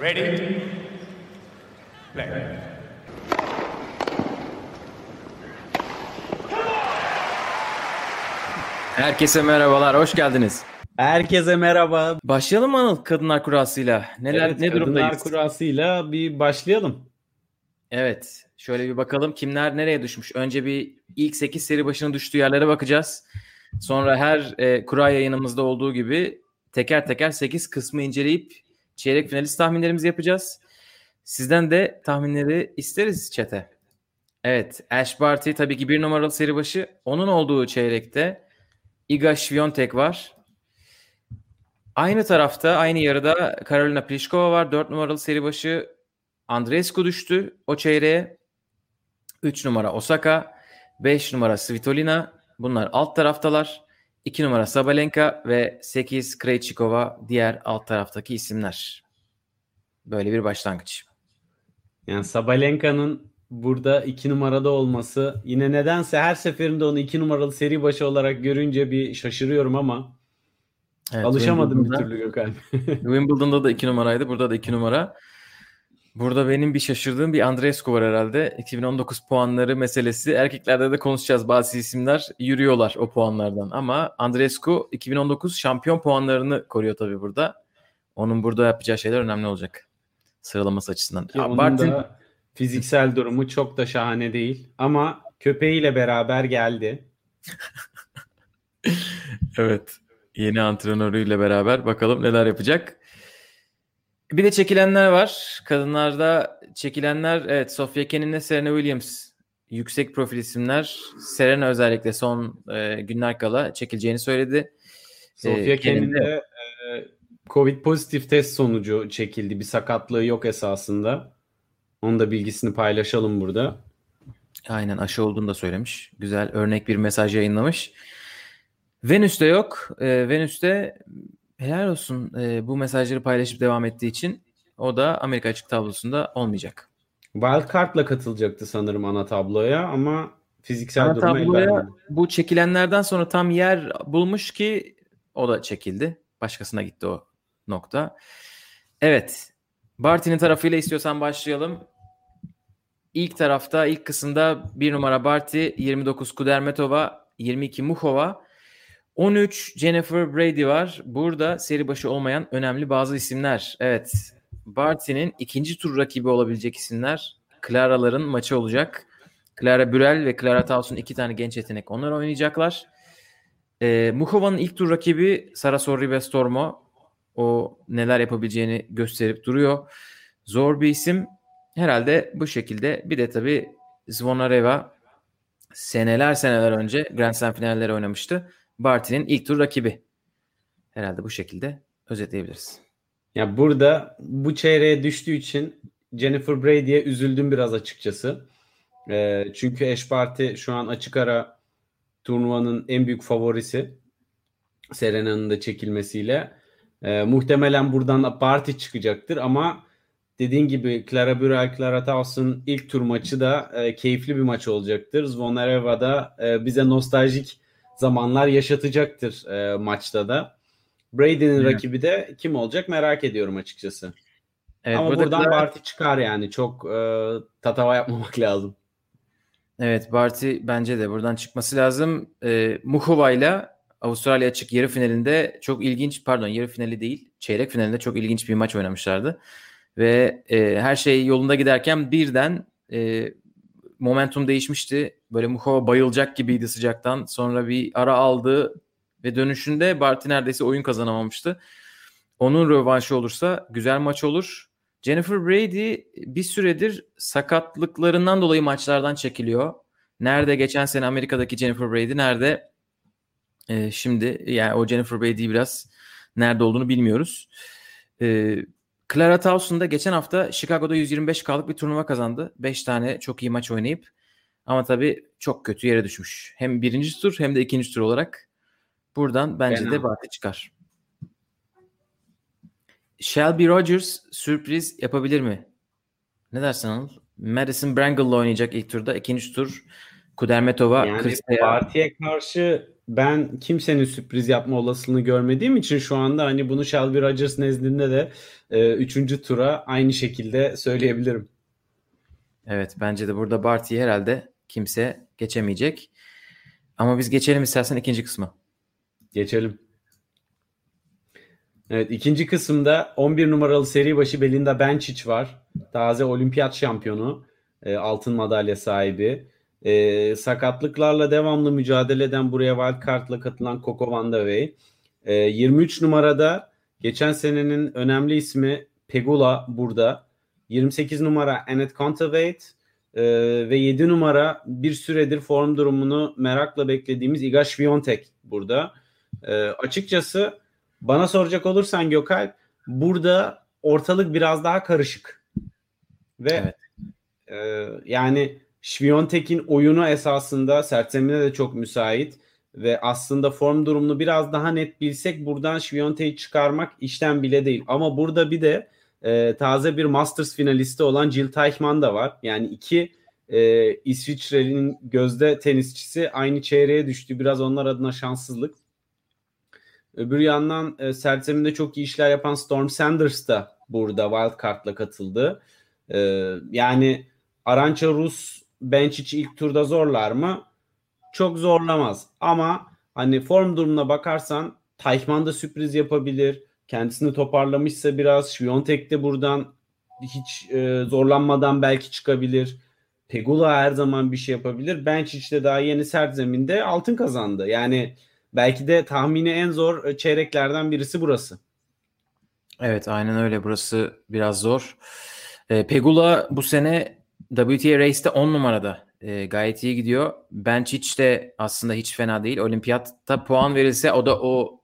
Ready? Play. Herkese merhabalar, hoş geldiniz. Herkese merhaba. Başlayalım mı Anıl Kadınlar Kurası'yla? Neler, evet, ne Kadınlar durumdayız? Kurası'yla bir başlayalım. Evet, şöyle bir bakalım kimler nereye düşmüş. Önce bir ilk 8 seri başına düştüğü yerlere bakacağız. Sonra her e, kura yayınımızda olduğu gibi teker teker 8 kısmı inceleyip çeyrek finalist tahminlerimizi yapacağız. Sizden de tahminleri isteriz çete. Evet, Ash Barty tabii ki bir numaralı seri başı. Onun olduğu çeyrekte Iga Świątek var. Aynı tarafta, aynı yarıda Karolina Pliskova var. 4 numaralı seri başı Andreescu düştü o çeyreğe. 3 numara Osaka, 5 numara Svitolina. Bunlar alt taraftalar. 2 numara Sabalenka ve 8 Krejcikova diğer alt taraftaki isimler. Böyle bir başlangıç. Yani Sabalenka'nın burada iki numarada olması yine nedense her seferinde onu iki numaralı seri başı olarak görünce bir şaşırıyorum ama Evet, alışamadım bir türlü Gökhan. Wimbledon'da da 2 numaraydı. Burada da 2 numara. Burada benim bir şaşırdığım bir Andreescu var herhalde. 2019 puanları meselesi. Erkeklerde de konuşacağız. Bazı isimler yürüyorlar o puanlardan. Ama Andreescu 2019 şampiyon puanlarını koruyor tabii burada. Onun burada yapacağı şeyler önemli olacak. Sıralaması açısından. Ki onun Bartin, da fiziksel durumu çok da şahane değil ama köpeğiyle beraber geldi. Evet. Yeni antrenörüyle beraber bakalım neler yapacak. Bir de çekilenler var. Kadınlarda çekilenler evet Sofia Kenin'le Serena Williams yüksek profil isimler. Serena özellikle son e, günler kala çekileceğini söyledi. Sofia Ee, Kenin Kenin de e, Covid pozitif test sonucu çekildi. Bir sakatlığı yok esasında. Onun da bilgisini paylaşalım burada. Aynen aşı olduğunu da söylemiş. Güzel örnek bir mesaj yayınlamış. Venüs'te yok. Ee, Venüs'te helal olsun e, bu mesajları paylaşıp devam ettiği için o da Amerika açık tablosunda olmayacak. Wildcard'la katılacaktı sanırım ana tabloya ama fiziksel Ana durumu el tabloya bu çekilenlerden sonra tam yer bulmuş ki o da çekildi. Başkasına gitti o nokta. Evet. Barty'nin tarafıyla istiyorsan başlayalım. İlk tarafta, ilk kısımda bir numara Barty, 29 Kudermetova, 22 Muhova, 13 Jennifer Brady var. Burada seri başı olmayan önemli bazı isimler. Evet. Barty'nin ikinci tur rakibi olabilecek isimler. Clara'ların maçı olacak. Clara Burel ve Clara Tauson iki tane genç yetenek. Onlar oynayacaklar. Ee, Muhova'nın ilk tur rakibi Sara Sorribes-Tormo. O neler yapabileceğini gösterip duruyor. Zor bir isim. Herhalde bu şekilde. Bir de tabii Zvonareva seneler seneler önce Grand Slam finalleri oynamıştı. Barty'nin ilk tur rakibi. Herhalde bu şekilde özetleyebiliriz. Ya burada bu çeyreğe düştüğü için Jennifer Brady'ye üzüldüm biraz açıkçası. Ee, çünkü Ash Barty şu an açık ara turnuvanın en büyük favorisi. Serena'nın da çekilmesiyle. Ee, muhtemelen buradan Barty çıkacaktır ama dediğin gibi Clara Burel, Clara Tauson ilk tur maçı da e, keyifli bir maç olacaktır. Zvonareva da e, bize nostaljik zamanlar yaşatacaktır e, maçta da. Brady'nin Evet. rakibi de kim olacak merak ediyorum açıkçası. Evet, Ama burada buradan Clara- Barty çıkar yani. Çok e, tatava yapmamak lazım. Evet Barty bence de buradan çıkması lazım. Ee, Muhova ile Avustralya açık yarı finalinde çok ilginç pardon yarı finali değil çeyrek finalinde çok ilginç bir maç oynamışlardı. Ve e, her şey yolunda giderken birden e, momentum değişmişti. Böyle Muhova bayılacak gibiydi sıcaktan. Sonra bir ara aldı ve dönüşünde Barty neredeyse oyun kazanamamıştı. Onun rövanşı olursa güzel maç olur. Jennifer Brady bir süredir sakatlıklarından dolayı maçlardan çekiliyor. Nerede geçen sene Amerika'daki Jennifer Brady nerede e, şimdi yani o Jennifer Brady'yi biraz nerede olduğunu bilmiyoruz. E, Clara Tauson da geçen hafta Chicago'da 125K'lık bir turnuva kazandı. 5 tane çok iyi maç oynayıp ama tabii çok kötü yere düşmüş. Hem birinci tur hem de ikinci tur olarak. Buradan bence Fena. de Barty çıkar. Shelby Rogers sürpriz yapabilir mi? Ne dersin Anıl? Madison Brangle'la oynayacak ilk turda. ikinci tur Kudermetova, Yani Kristeva. Barty'ye karşı ben kimsenin sürpriz yapma olasılığını görmediğim için şu anda hani bunu Shelby Rogers nezdinde de e, üçüncü tura aynı şekilde söyleyebilirim. Evet bence de burada Barty'yi herhalde kimse geçemeyecek. Ama biz geçelim istersen ikinci kısmı. Geçelim. Evet ikinci kısımda 11 numaralı seri başı Belinda Bencic var. Taze olimpiyat şampiyonu. E, altın madalya sahibi. E, sakatlıklarla devamlı mücadele eden buraya wildcard'la katılan Coco Van de Wey. E, 23 numarada geçen senenin önemli ismi Pegula burada. 28 numara Annette Contavate e, ve 7 numara bir süredir form durumunu merakla beklediğimiz Iga Swiatek burada. E, açıkçası bana soracak olursan Gökalp burada ortalık biraz daha karışık. Ve evet. e, yani Şviyontek'in oyunu esasında sertsemine de çok müsait ve aslında form durumunu biraz daha net bilsek buradan Şviyontek'i çıkarmak işten bile değil. Ama burada bir de e, taze bir Masters finalisti olan Jill Teichmann da var. Yani iki e, İsviçre'nin gözde tenisçisi aynı çeyreğe düştü. Biraz onlar adına şanssızlık. Öbür yandan e, sertseminde çok iyi işler yapan Storm Sanders da burada wildcard'la katıldı. E, yani Arancha Rus Benčić ilk turda zorlar mı? Çok zorlamaz. Ama hani form durumuna bakarsan Tayfman da sürpriz yapabilir. Kendisini toparlamışsa biraz Şviyontek de buradan hiç e, zorlanmadan belki çıkabilir. Pegula her zaman bir şey yapabilir. Benčić de daha yeni sert zeminde altın kazandı. Yani belki de tahmini en zor e, çeyreklerden birisi burası. Evet aynen öyle. Burası biraz zor. E, Pegula bu sene WTA Race'te 10 numarada. E, gayet iyi gidiyor. Benčić de aslında hiç fena değil. Olimpiyatta puan verilse o da o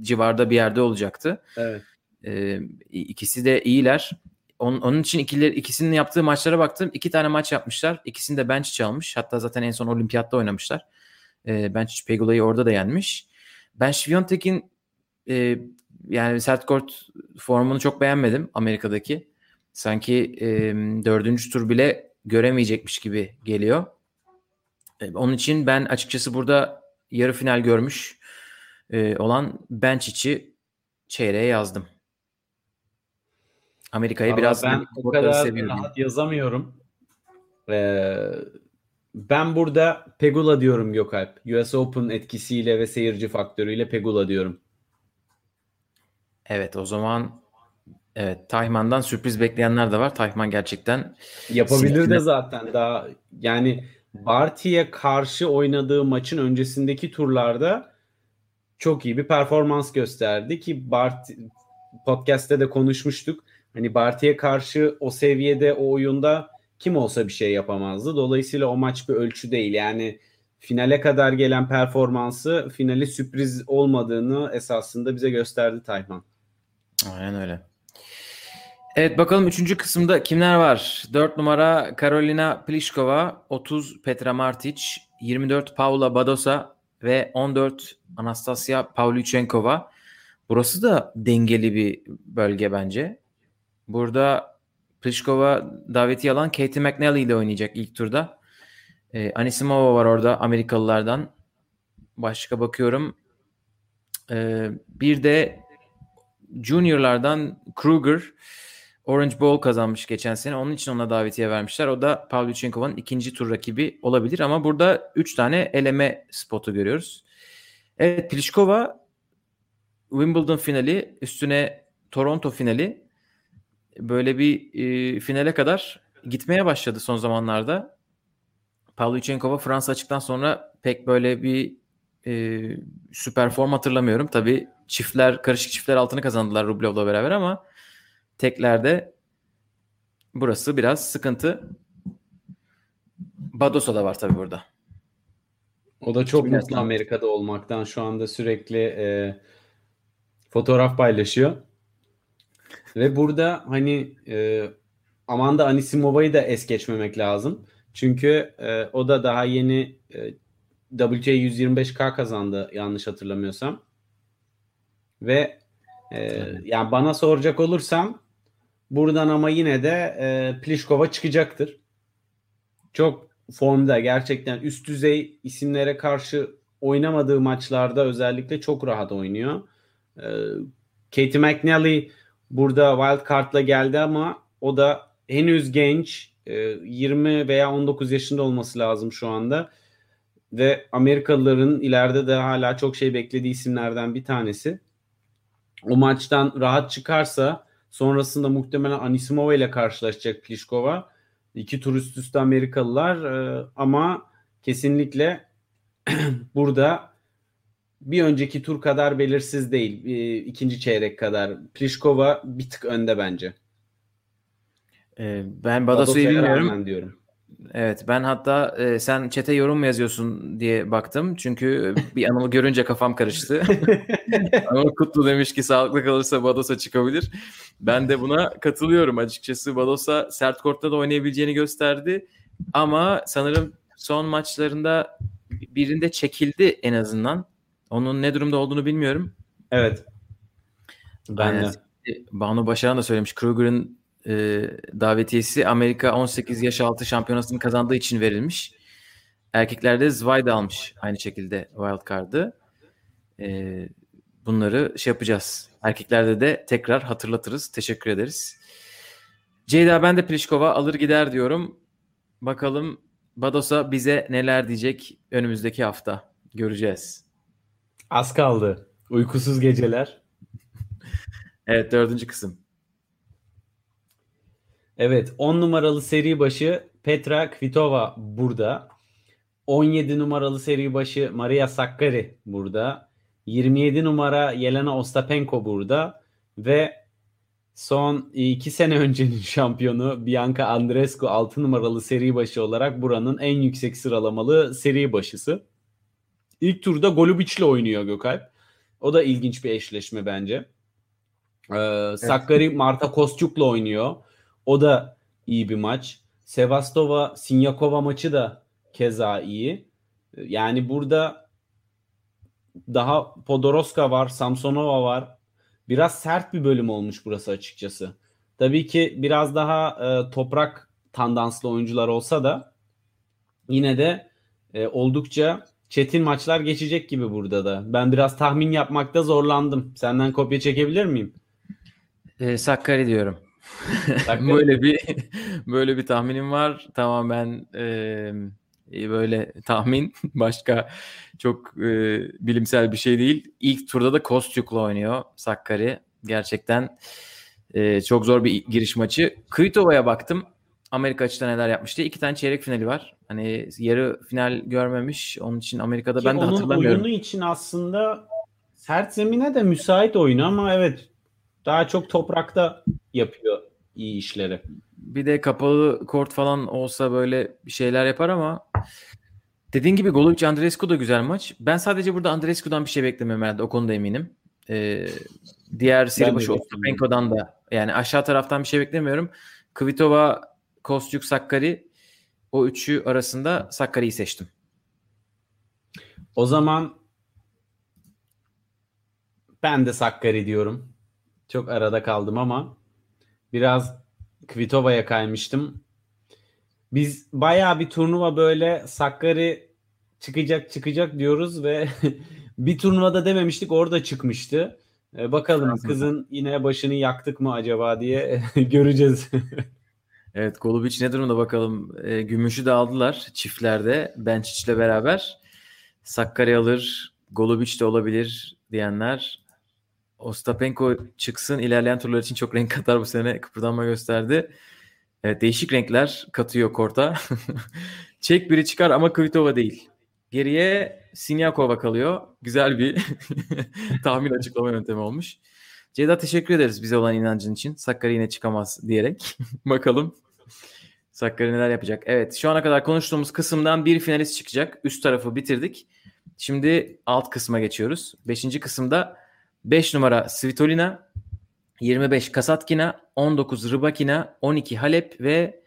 civarda bir yerde olacaktı. Evet. E, ikisi de iyiler. Onun, onun için ikiler, ikisinin yaptığı maçlara baktım. İki tane maç yapmışlar. İkisini de Benčić almış. Hatta zaten en son olimpiyatta oynamışlar. E, Benčić Pegula'yı orada da yenmiş. Ben Şviyontek'in e, yani sert kort formunu çok beğenmedim Amerika'daki. Sanki e, dördüncü tur bile göremeyecekmiş gibi geliyor. E, onun için ben açıkçası burada yarı final görmüş e, olan Benčić'i çeyreğe yazdım. Amerika'yı biraz ben o kadar rahat yazamıyorum. Ee, ben burada Pegula diyorum Gökalp. US Open etkisiyle ve seyirci faktörüyle Pegula diyorum. Evet o zaman evet Tayman'dan sürpriz bekleyenler de var. Tayman gerçekten yapabilir sinirine... de zaten daha yani Barty'ye karşı oynadığı maçın öncesindeki turlarda çok iyi bir performans gösterdi ki Bart podcast'te de konuşmuştuk. Hani Barty'ye karşı o seviyede o oyunda kim olsa bir şey yapamazdı. Dolayısıyla o maç bir ölçü değil. Yani finale kadar gelen performansı finali sürpriz olmadığını esasında bize gösterdi Tayman. Aynen öyle. Evet bakalım 3. kısımda kimler var? 4 numara Karolina Pliskova, 30 Petra Martic, 24 Paula Badosa ve 14 Anastasia Pavlyuchenkova. Burası da dengeli bir bölge bence. Burada Pliskova daveti alan Katie McNally ile oynayacak ilk turda. Ee, Anisimova var orada Amerikalılardan. Başka bakıyorum. Ee, bir de Junior'lardan Kruger Orange Bowl kazanmış geçen sene. Onun için ona davetiye vermişler. O da Pavlyuchenkova'nın ikinci tur rakibi olabilir. Ama burada üç tane eleme spotu görüyoruz. Evet Pliskova Wimbledon finali üstüne Toronto finali böyle bir e, finale kadar gitmeye başladı son zamanlarda. Pavlyuchenkova Fransa açıktan sonra pek böyle bir e, süper form hatırlamıyorum. Tabii çiftler, karışık çiftler altını kazandılar Rublev'la beraber ama teklerde burası biraz sıkıntı. Badosa da var tabii burada. O da çok Şimdi mutlu Amerika'da olmaktan. Şu anda sürekli e, fotoğraf paylaşıyor. Ve burada hani e, Amanda Anisimova'yı da es geçmemek lazım. Çünkü e, o da daha yeni e, WTA 125K kazandı yanlış hatırlamıyorsam. Ve e, yani bana soracak olursam buradan ama yine de e, Pliskova çıkacaktır. Çok formda gerçekten üst düzey isimlere karşı oynamadığı maçlarda özellikle çok rahat oynuyor. Ee, Katie McNally burada wild card'la geldi ama o da henüz genç. 20 e, veya 19 yaşında olması lazım şu anda. Ve Amerikalıların ileride de hala çok şey beklediği isimlerden bir tanesi. O maçtan rahat çıkarsa sonrasında muhtemelen Anisimova ile karşılaşacak Pliskova. İki tur üst üste Amerikalılar e, ama kesinlikle burada bir önceki tur kadar belirsiz değil. E, ikinci çeyrek kadar. Pliskova bir tık önde bence. Ee, ben Badosa'yı bilmiyorum. diyorum. Evet ben hatta e, sen çete yorum mu yazıyorsun diye baktım. Çünkü bir Anıl'ı görünce kafam karıştı. Anıl Kutlu demiş ki sağlıklı kalırsa Badosa çıkabilir. Ben de buna katılıyorum açıkçası. Badosa sert kortta da oynayabileceğini gösterdi. Ama sanırım son maçlarında birinde çekildi en azından. Onun ne durumda olduğunu bilmiyorum. Evet. Ben de. Banu Başaran da söylemiş. Kruger'ın e, davetiyesi Amerika 18 yaş altı şampiyonasını kazandığı için verilmiş. Erkeklerde Zweig almış aynı şekilde wild card'ı. E, bunları şey yapacağız. Erkeklerde de tekrar hatırlatırız. Teşekkür ederiz. Ceyda ben de Pliskova alır gider diyorum. Bakalım Bados'a bize neler diyecek önümüzdeki hafta. Göreceğiz. Az kaldı. Uykusuz geceler. evet dördüncü kısım. Evet 10 numaralı seri başı Petra Kvitova burada. 17 numaralı seri başı Maria Sakkari burada. 27 numara Yelena Ostapenko burada. Ve son 2 sene öncenin şampiyonu Bianca Andreescu 6 numaralı seri başı olarak buranın en yüksek sıralamalı seri başısı. İlk turda Golubic'le oynuyor Gökalp. O da ilginç bir eşleşme bence. Ee, Sakkari Marta Kostyuk'la oynuyor. O da iyi bir maç. Sevastova Sinyakova maçı da keza iyi. Yani burada daha Podoroska var, Samsonova var. Biraz sert bir bölüm olmuş burası açıkçası. Tabii ki biraz daha e, toprak tandanslı oyuncular olsa da yine de e, oldukça çetin maçlar geçecek gibi burada da. Ben biraz tahmin yapmakta zorlandım. Senden kopya çekebilir miyim? E, Sakkari diyorum. böyle bir böyle bir tahminim var. Tamamen e, böyle tahmin. Başka çok e, bilimsel bir şey değil. İlk turda da Kostyuk'la oynuyor Sakkari. Gerçekten e, çok zor bir giriş maçı. Kvitova'ya baktım. Amerika açıdan neler yapmıştı. İki tane çeyrek finali var. Hani yarı final görmemiş. Onun için Amerika'da Ki ben de onun hatırlamıyorum. oyunu için aslında sert zemine de müsait oyunu ama evet daha çok toprakta yapıyor iyi işleri. Bir de kapalı kort falan olsa böyle bir şeyler yapar ama dediğin gibi Golovic Andreescu da güzel maç. Ben sadece burada Andreescu'dan bir şey beklemiyorum herhalde. O konuda eminim. Ee, diğer seri başı Ostapenko'dan da yani aşağı taraftan bir şey beklemiyorum. Kvitova, Kostyuk, Sakkari o üçü arasında Sakkari'yi seçtim. O zaman ben de Sakkari diyorum. Çok arada kaldım ama biraz Kvitova'ya kaymıştım. Biz bayağı bir turnuva böyle Sakkari çıkacak çıkacak diyoruz ve bir turnuvada dememiştik orada çıkmıştı. Ee, bakalım Aslında. kızın yine başını yaktık mı acaba diye göreceğiz. evet Golubic ne durumda bakalım. E, gümüşü de aldılar çiftlerde Benčić ile beraber. Sakkari alır, Golubic de olabilir diyenler Ostapenko çıksın ilerleyen turlar için çok renk katar bu sene kıpırdanma gösterdi. Evet, değişik renkler katıyor korta. Çek biri çıkar ama Kvitova değil. Geriye Sinyakova kalıyor. Güzel bir tahmin açıklama yöntemi olmuş. Ceyda teşekkür ederiz bize olan inancın için. Sakkari yine çıkamaz diyerek. Bakalım Sakkari neler yapacak. Evet şu ana kadar konuştuğumuz kısımdan bir finalist çıkacak. Üst tarafı bitirdik. Şimdi alt kısma geçiyoruz. Beşinci kısımda 5 numara Svitolina, 25 Kasatkina, 19 Rybakina, 12 Halep ve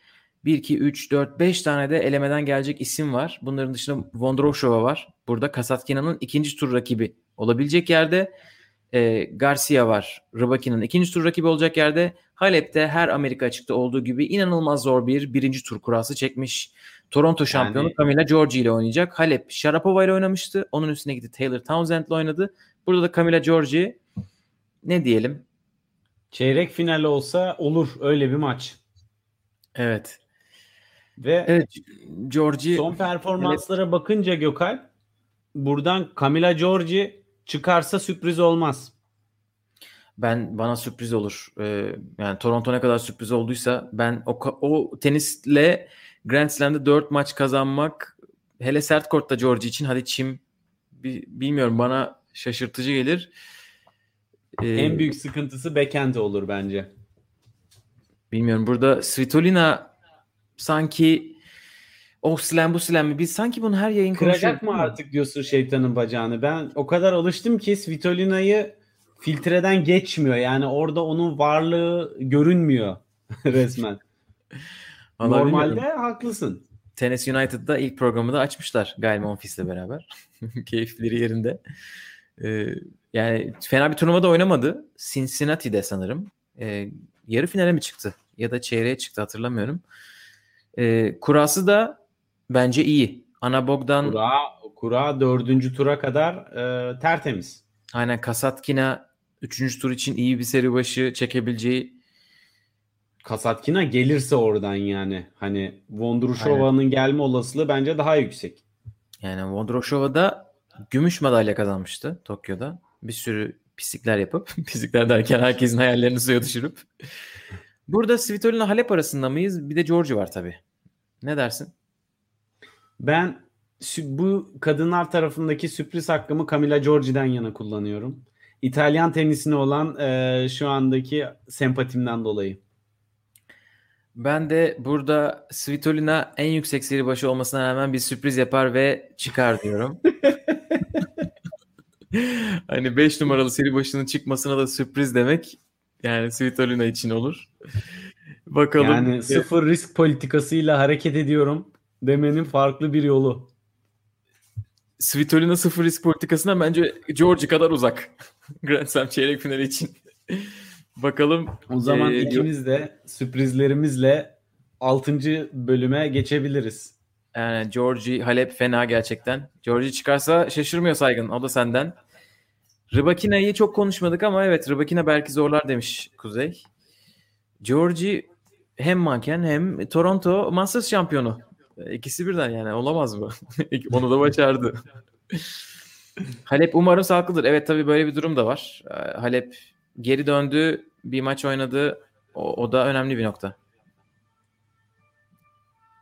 1, 2, 3, 4, 5 tane de elemeden gelecek isim var. Bunların dışında Vondroshova var. Burada Kasatkina'nın ikinci tur rakibi olabilecek yerde. E, Garcia var. Rybakina ikinci tur rakibi olacak yerde. Halep'te her Amerika açıkta olduğu gibi inanılmaz zor bir birinci tur kurası çekmiş. Toronto şampiyonu Yani- Camila Giorgi ile oynayacak. Halep Sharapova ile oynamıştı. Onun üstüne gitti Taylor Townsend ile oynadı. Burada da Camila Giorgi ne diyelim? Çeyrek final olsa olur öyle bir maç. Evet. Ve Evet. Giorgi son performanslara bakınca Gökalp buradan Camila Giorgi çıkarsa sürpriz olmaz. Ben bana sürpriz olur. Ee, yani Toronto ne kadar sürpriz olduysa ben o, o tenisle Grand Slam'de 4 maç kazanmak hele sert kortta George için hadi çim bi- bilmiyorum bana şaşırtıcı gelir. Ee, En büyük sıkıntısı backend'e olur bence. bilmiyorum burada Svitolina sanki o slam bu slam mi? Biz sanki bunu her yayın Kıracak konuşuyoruz mı ama- artık diyorsun şeytanın bacağını? Ben o kadar alıştım ki Svitolina'yı filtreden geçmiyor. Yani orada onun varlığı görünmüyor resmen. Vallahi Normalde bilmiyorum. haklısın. Tennessee United'da ilk programı da açmışlar Gael Monfils'le beraber. Keyifleri yerinde. Ee, yani fena bir turnuvada oynamadı. Cincinnati'de sanırım. Ee, yarı finale mi çıktı? Ya da çeyreğe çıktı hatırlamıyorum. Ee, kurası da bence iyi. Ana Bogdan, Kura, kura dördüncü tura kadar e, tertemiz. aynen Kasatkina üçüncü tur için iyi bir seri başı çekebileceği Kasatkina gelirse oradan yani. Hani Vondrushova'nın gelme olasılığı bence daha yüksek. Yani Vondroshova da gümüş madalya kazanmıştı Tokyo'da. Bir sürü pislikler yapıp, pislikler derken herkesin hayallerini suya düşürüp. Burada Svitolina Halep arasında mıyız? Bir de Georgi var tabii. Ne dersin? Ben bu kadınlar tarafındaki sürpriz hakkımı Camila Giorgi'den yana kullanıyorum. İtalyan tenisine olan e, şu andaki sempatimden dolayı. Ben de burada Svitolina en yüksek seri başı olmasına rağmen bir sürpriz yapar ve çıkar diyorum. hani 5 numaralı seri başının çıkmasına da sürpriz demek yani Svitolina için olur. Bakalım. Yani sıfır risk politikasıyla hareket ediyorum demenin farklı bir yolu. Svitolina sıfır risk politikasına bence Georgi kadar uzak. Grand Slam çeyrek finali için. Bakalım. O zaman Ee, ikimiz de sürprizlerimizle 6. bölüme geçebiliriz. Yani Georgi Halep fena gerçekten. Georgi çıkarsa şaşırmıyor saygın. O da senden. Rybakina'yı çok konuşmadık ama evet Rybakina belki zorlar demiş Kuzey. Georgi hem manken hem Toronto Masters şampiyonu. İkisi birden yani olamaz mı? Onu da başardı. Halep umarım sağlıklıdır. Evet tabii böyle bir durum da var. Ee, Halep geri döndü, bir maç oynadı. O, o da önemli bir nokta.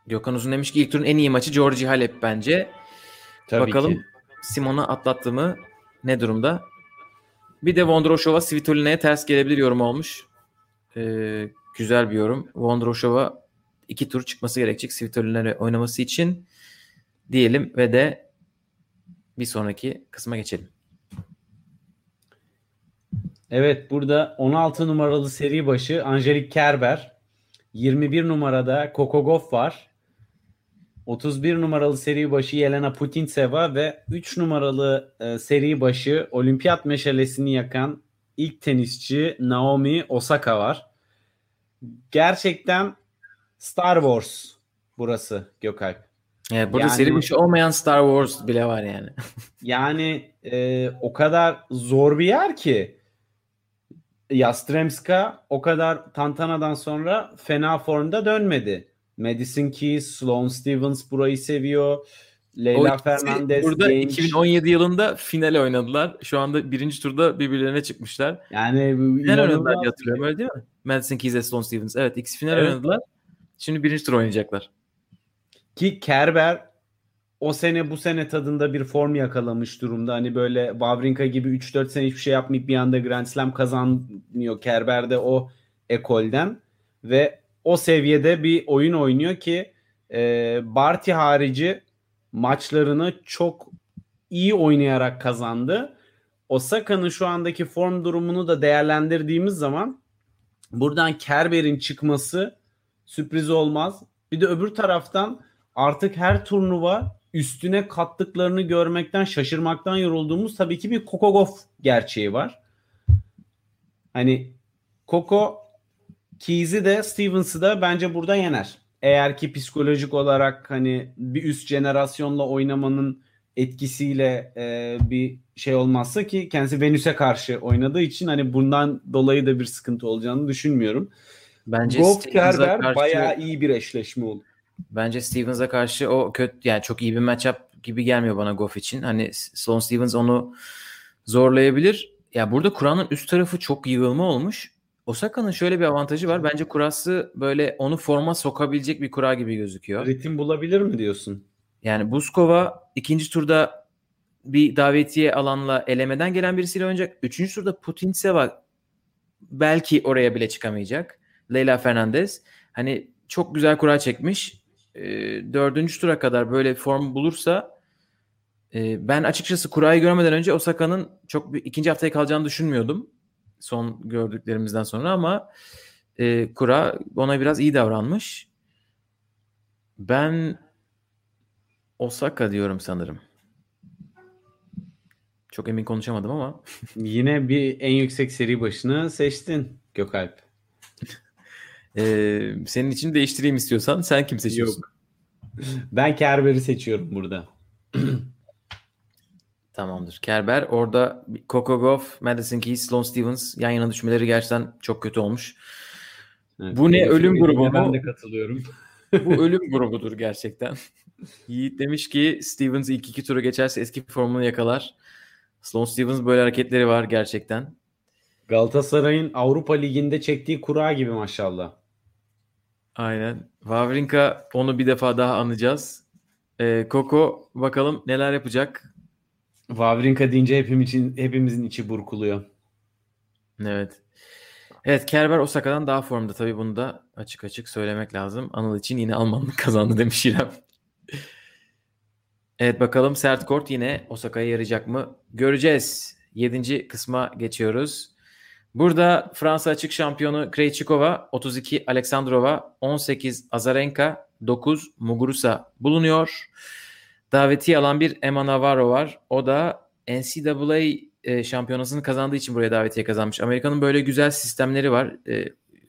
Gökhan Uzun demiş ki ilk turun en iyi maçı Georgi Halep bence. Tabii Bakalım ki. Simon'a atlattı mı? Ne durumda? Bir de Vondroshova Svitolina'ya ters gelebilir yorum olmuş. Ee, güzel bir yorum. Vondroshova iki tur çıkması gerekecek Svitolina'yla oynaması için diyelim ve de bir sonraki kısma geçelim. Evet burada 16 numaralı seri başı Angelique Kerber. 21 numarada Coco Gauff var. 31 numaralı seri başı Yelena Putintseva ve 3 numaralı e, seri başı olimpiyat meşalesini yakan ilk tenisçi Naomi Osaka var. Gerçekten Star Wars burası Gökalp. Evet, burada Yani- seri başı olmayan Star Wars bile var yani. Yani e, o kadar zor bir yer ki Yastremska o kadar tantanadan sonra fena formda dönmedi. Madison Keys, Sloane Stevens burayı seviyor. Leyla Fernandez burada genç. 2017 yılında finale oynadılar. Şu anda birinci turda birbirlerine çıkmışlar. Yani Final oynadılar diye hatırlıyorum öyle değil mi? Madison Keys ve Sloane Stevens. Evet ikisi final Evet. oynadılar. Şimdi birinci tur oynayacaklar. Ki Kerber o sene bu sene tadında bir form yakalamış durumda. Hani böyle Wawrinka gibi 3-4 sene hiçbir şey yapmayıp bir anda Grand Slam kazanıyor. Kerber de o ekolden ve o seviyede bir oyun oynuyor ki e, Barty harici maçlarını çok iyi oynayarak kazandı. Osaka'nın şu andaki form durumunu da değerlendirdiğimiz zaman buradan Kerber'in çıkması sürpriz olmaz. Bir de öbür taraftan artık her turnuva üstüne kattıklarını görmekten şaşırmaktan yorulduğumuz tabii ki bir Kokogov gerçeği var. Hani Koko Keys'i de Stevens'ı da bence burada yener. Eğer ki psikolojik olarak hani bir üst jenerasyonla oynamanın etkisiyle e, bir şey olmazsa ki kendisi Venüs'e karşı oynadığı için hani bundan dolayı da bir sıkıntı olacağını düşünmüyorum. Bence Goff Kerber karşı- bayağı iyi bir eşleşme oldu. Bence Stevens'a karşı o kötü yani çok iyi bir matchup gibi gelmiyor bana Goff için. Hani Sloan Stevens onu zorlayabilir. Ya burada Kur'an'ın üst tarafı çok yığılma olmuş. Osaka'nın şöyle bir avantajı var. Bence kurası böyle onu forma sokabilecek bir kura gibi gözüküyor. Ritim bulabilir mi diyorsun? Yani Buskova ikinci turda bir davetiye alanla elemeden gelen birisiyle oynayacak. Üçüncü turda Putintseva belki oraya bile çıkamayacak. Leyla Fernandez. Hani çok güzel kura çekmiş. Ee, dördüncü tura kadar böyle form bulursa e, ben açıkçası kurayı görmeden önce Osaka'nın çok bir, ikinci haftaya kalacağını düşünmüyordum. Son gördüklerimizden sonra ama e, kura ona biraz iyi davranmış. Ben Osaka diyorum sanırım. Çok emin konuşamadım ama. Yine bir en yüksek seri başını seçtin Gökalp. Ee, senin için değiştireyim istiyorsan sen kim seçiyorsun? Yok. Ben Kerber'i seçiyorum burada. Tamamdır. Kerber orada Coco Gauff, Madison Keys, Sloane Stevens yan yana düşmeleri gerçekten çok kötü olmuş. Evet, Bu ne, ölüm grubu mu? Ben de katılıyorum. Bu ölüm grubudur gerçekten. Yiğit demiş ki Stevens ilk iki tura geçerse eski formunu yakalar. Sloane Stevens böyle hareketleri var gerçekten. Galatasaray'ın Avrupa Ligi'nde çektiği kura gibi maşallah. Aynen. Wawrinka onu bir defa daha anacağız. Ee, Coco bakalım neler yapacak. Wawrinka deyince hepimizin, hepimizin içi burkuluyor. Evet. Evet Kerber Osaka'dan daha formda tabii bunu da açık açık söylemek lazım. Anıl için yine Almanlık kazandı demiş İrem. evet bakalım sert kort yine Osaka'ya yarayacak mı? Göreceğiz. Yedinci kısma geçiyoruz. Burada Fransa açık şampiyonu Krejcikova 32, Aleksandrova 18, Azarenka 9, Muguruza bulunuyor. Davetiye alan bir Emma Navarro var. O da NCAA e, şampiyonasını kazandığı için buraya davetiye kazanmış. Amerika'nın böyle güzel sistemleri var. E,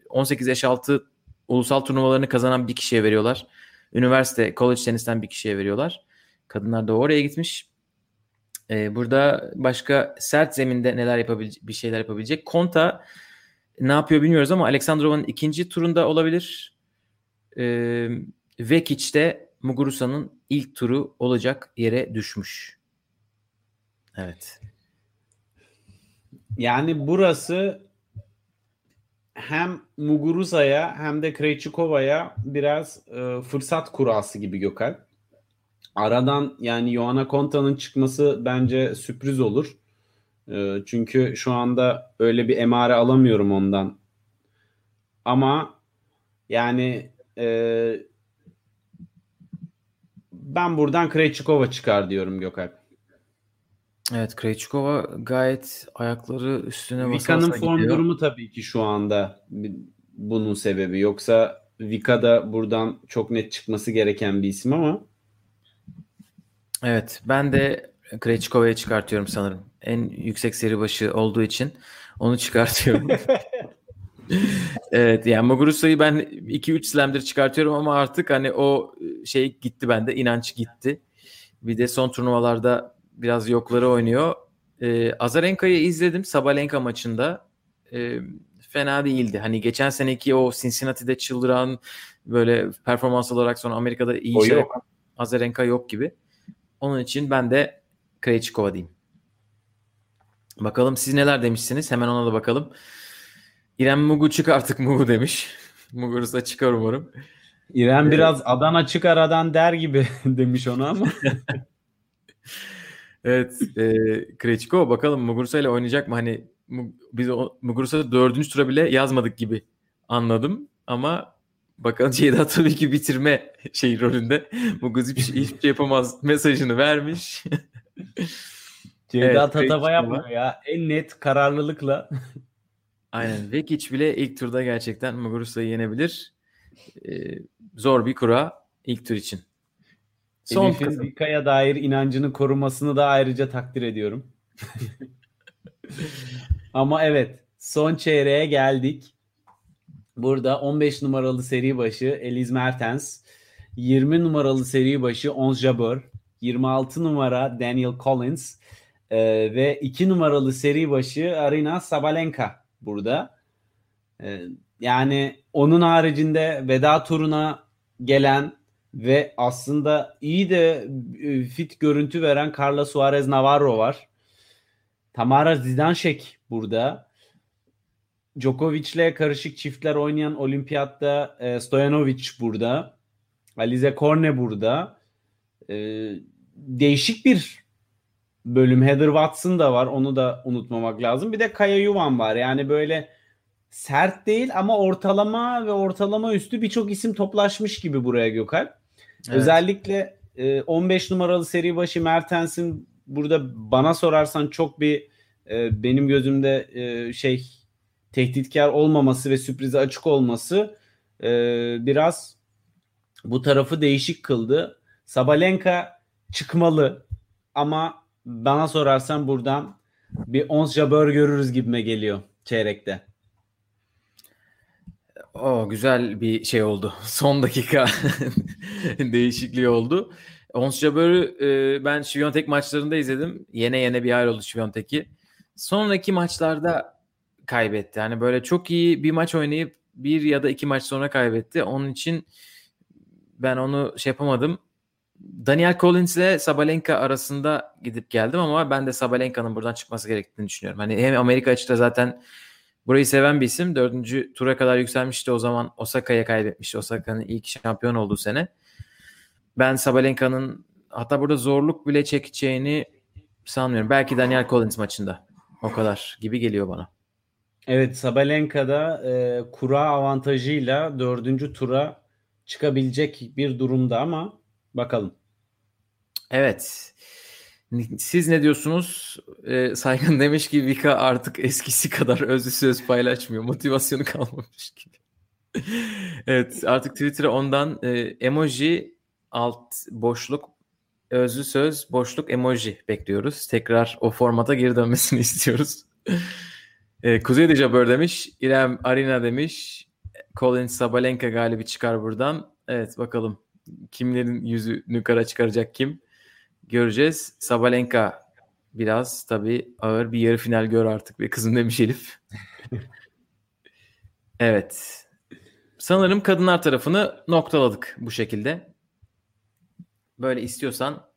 18 yaş altı ulusal turnuvalarını kazanan bir kişiye veriyorlar. Üniversite, college tenisten bir kişiye veriyorlar. Kadınlar da oraya gitmiş. E, burada başka sert zeminde neler yapabilecek, bir şeyler yapabilecek. Konta ne yapıyor bilmiyoruz ama Aleksandrova'nın ikinci turunda olabilir. E, Vekic de Muguruza'nın ilk turu olacak yere düşmüş. Evet. Yani burası hem Muguruza'ya hem de Krejcikova'ya biraz e, fırsat kurası gibi Gökhan. Aradan yani Johanna Konta'nın çıkması bence sürpriz olur. E, çünkü şu anda öyle bir emare alamıyorum ondan. Ama yani e, ben buradan Krejcikova çıkar diyorum Gökhan. Evet Krejcikova gayet ayakları üstüne basa Vika'nın form gidiyor. durumu tabii ki şu anda bunun sebebi. Yoksa Vika da buradan çok net çıkması gereken bir isim ama Evet ben de Krejcikova'ya çıkartıyorum sanırım. En yüksek seri başı olduğu için onu çıkartıyorum. evet yani Muguruza'yı ben 2-3 slam'dir çıkartıyorum ama artık hani o şey gitti bende inanç gitti. Bir de son turnuvalarda biraz yokları oynuyor. Ee, Azarenka'yı izledim Sabalenka maçında. Ee, fena değildi. Hani geçen seneki o Cincinnati'de çıldıran böyle performans olarak sonra Amerika'da iyi şey Azarenka yok gibi. Onun için ben de Krejcikova diyeyim. Bakalım siz neler demişsiniz? Hemen ona da bakalım. İrem Mugu çık artık Mugu demiş. Muguruza çıkar umarım. İrem Evet. biraz Adana çık aradan der gibi demiş onu ama. Evet. E, Krejcikova bakalım Muguruza ile oynayacak mı? Hani biz Muguruza dördüncü tura bile yazmadık gibi anladım. Ama bakalım Ceyda tabii ki bitirme şey rolünde. Muguruza hiçbir, şey- hiçbir şey yapamaz mesajını vermiş. Ceyda Evet, tatava yapmıyor ya. En net kararlılıkla. Aynen. Vekic bile ilk turda gerçekten Muguruza'yı yenebilir. Ee, zor bir kura ilk tur için. Son Elif'in. Vika'ya dair inancını korumasını da ayrıca takdir ediyorum. Ama evet son çeyreğe geldik. Burada 15 numaralı seri başı Eliz Mertens, 20 numaralı seri başı Ons Jabeur, 26 numara Daniel Collins e, ve 2 numaralı seri başı Arina Sabalenka burada. E, yani onun haricinde veda turuna gelen ve aslında iyi de e, fit görüntü veren Carla Suarez Navarro var. Tamara Zidanšek burada. Djokovic'le karışık çiftler oynayan olimpiyatta e, Stojanovic burada. Alize Korne burada. E, değişik bir bölüm. Heather Watson da var. Onu da unutmamak lazım. Bir de Kaya Yuvan var. Yani böyle sert değil ama ortalama ve ortalama üstü birçok isim toplaşmış gibi buraya Gökalp. Evet. Özellikle e, 15 numaralı seri başı Mertens'in burada bana sorarsan çok bir e, benim gözümde e, şey tehditkar olmaması ve sürprize açık olması e, biraz bu tarafı değişik kıldı. Sabalenka çıkmalı ama bana sorarsan buradan bir Ons Jabeur görürüz gibime geliyor çeyrekte. O güzel bir şey oldu. Son dakika değişikliği oldu. Ons Jabeur'ü e, ben Şiviyontek maçlarında izledim. Yene yene bir hal oldu Şiviyontek'i. Sonraki maçlarda kaybetti. Yani böyle çok iyi bir maç oynayıp bir ya da iki maç sonra kaybetti. Onun için ben onu şey yapamadım. Daniel Collins ile Sabalenka arasında gidip geldim ama ben de Sabalenka'nın buradan çıkması gerektiğini düşünüyorum. Hani hem Amerika açıkta zaten burayı seven bir isim. Dördüncü tura kadar yükselmişti o zaman Osaka'ya kaybetmişti. Osaka'nın ilk şampiyon olduğu sene. Ben Sabalenka'nın hatta burada zorluk bile çekeceğini sanmıyorum. Belki Daniel Collins maçında. O kadar gibi geliyor bana. Evet Sabalenka'da e, kura avantajıyla dördüncü tura çıkabilecek bir durumda ama bakalım. Evet. Siz ne diyorsunuz? Ee, Saygın demiş ki Vika artık eskisi kadar özlü söz paylaşmıyor. Motivasyonu kalmamış gibi. evet artık Twitter'a ondan e, emoji alt boşluk özlü söz boşluk emoji bekliyoruz. Tekrar o formata geri dönmesini istiyoruz. E, Kuzey de Jabber demiş. İrem Arina demiş. Colin Sabalenka galibi çıkar buradan. Evet bakalım kimlerin yüzünü kara çıkaracak kim göreceğiz. Sabalenka biraz tabii ağır bir yarı final gör artık be kızım demiş Elif. evet. Sanırım kadınlar tarafını noktaladık bu şekilde. Böyle istiyorsan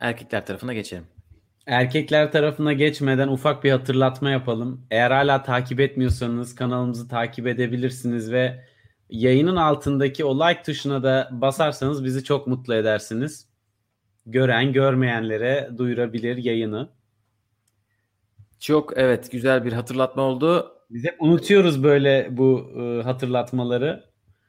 erkekler tarafına geçelim. Erkekler tarafına geçmeden ufak bir hatırlatma yapalım. Eğer hala takip etmiyorsanız kanalımızı takip edebilirsiniz ve yayının altındaki o like tuşuna da basarsanız bizi çok mutlu edersiniz. Gören görmeyenlere duyurabilir yayını. Çok evet güzel bir hatırlatma oldu. Biz hep unutuyoruz böyle bu e, hatırlatmaları.